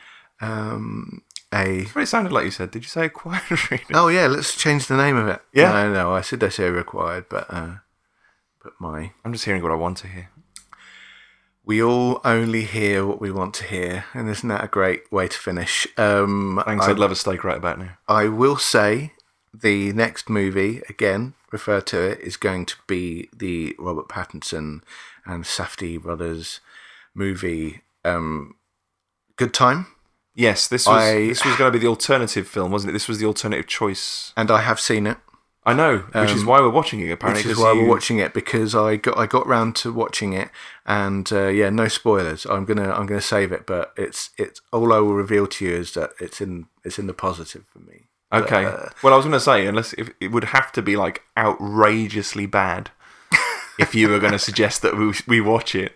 um, a it sounded like you said. Did you say acquired reading? oh yeah, let's change the name of it. Yeah. no, no, I said I say required, but uh, but my I'm just hearing what I want to hear. we all only hear what we want to hear, and isn't that a great way to finish? Um, Thanks, I- I'd love a steak right about now. I will say the next movie, again, refer to it, is going to be the Robert Pattinson and Safdie brothers movie, um, Good Time. Yes, this was I- this was going to be the alternative film, wasn't it? This was the alternative choice. And I have seen it, I know, which is Um, why we're watching it. Apparently, which is why you- we're watching it because I got I got round to watching it, and uh, yeah, no spoilers. I'm gonna I'm gonna save it, but it's it's all I will reveal to you is that it's in it's in the positive for me. Okay. uh, well, I was going to say, unless if, it would have to be like outrageously bad if you were going to suggest that we we watch it.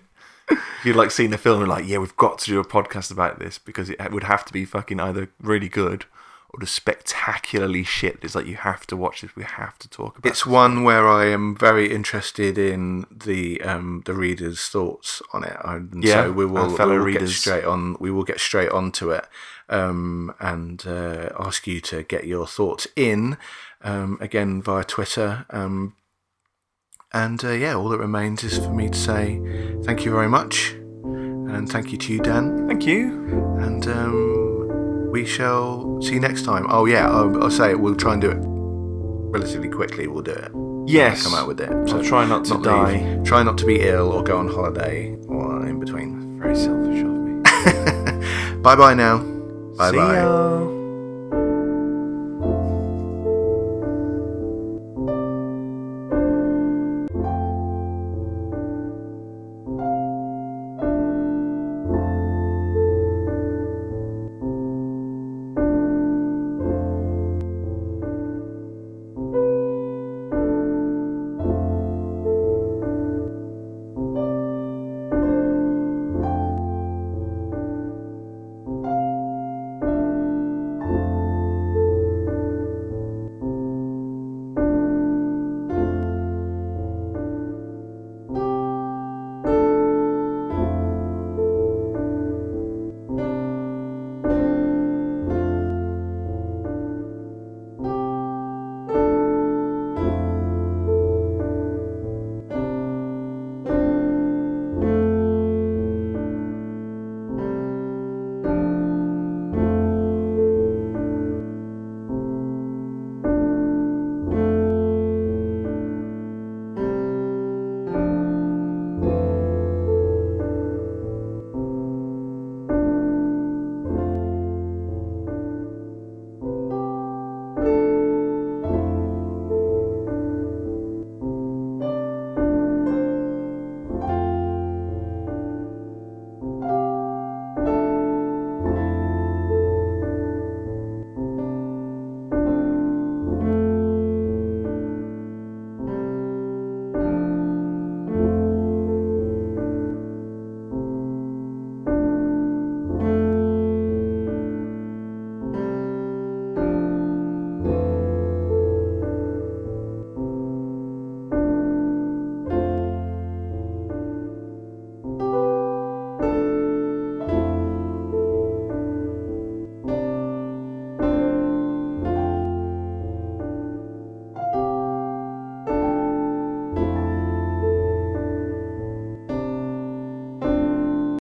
If you'd like seen the film and like, yeah, we've got to do a podcast about this because it would have to be fucking either really good or just spectacularly shit. It's like you have to watch this. We have to talk about. It. It's one where I am very interested in the um, the reader's thoughts on it. And Yeah, so we will, fellow we will get readers. straight on. We will get straight onto it um, and uh, ask you to get your thoughts in um, again via Twitter. Um, and uh, yeah, all that remains is for me to say thank you very much, and thank you to you, Dan. Thank you. And um, we shall see you next time. Oh yeah, I'll, I'll say it. We'll try and do it relatively quickly. We'll do it. Yes. Come out with it. I'll try not to leave- die. Try not to be ill or go on holiday or in between. Very selfish of me. Bye bye now. Bye bye.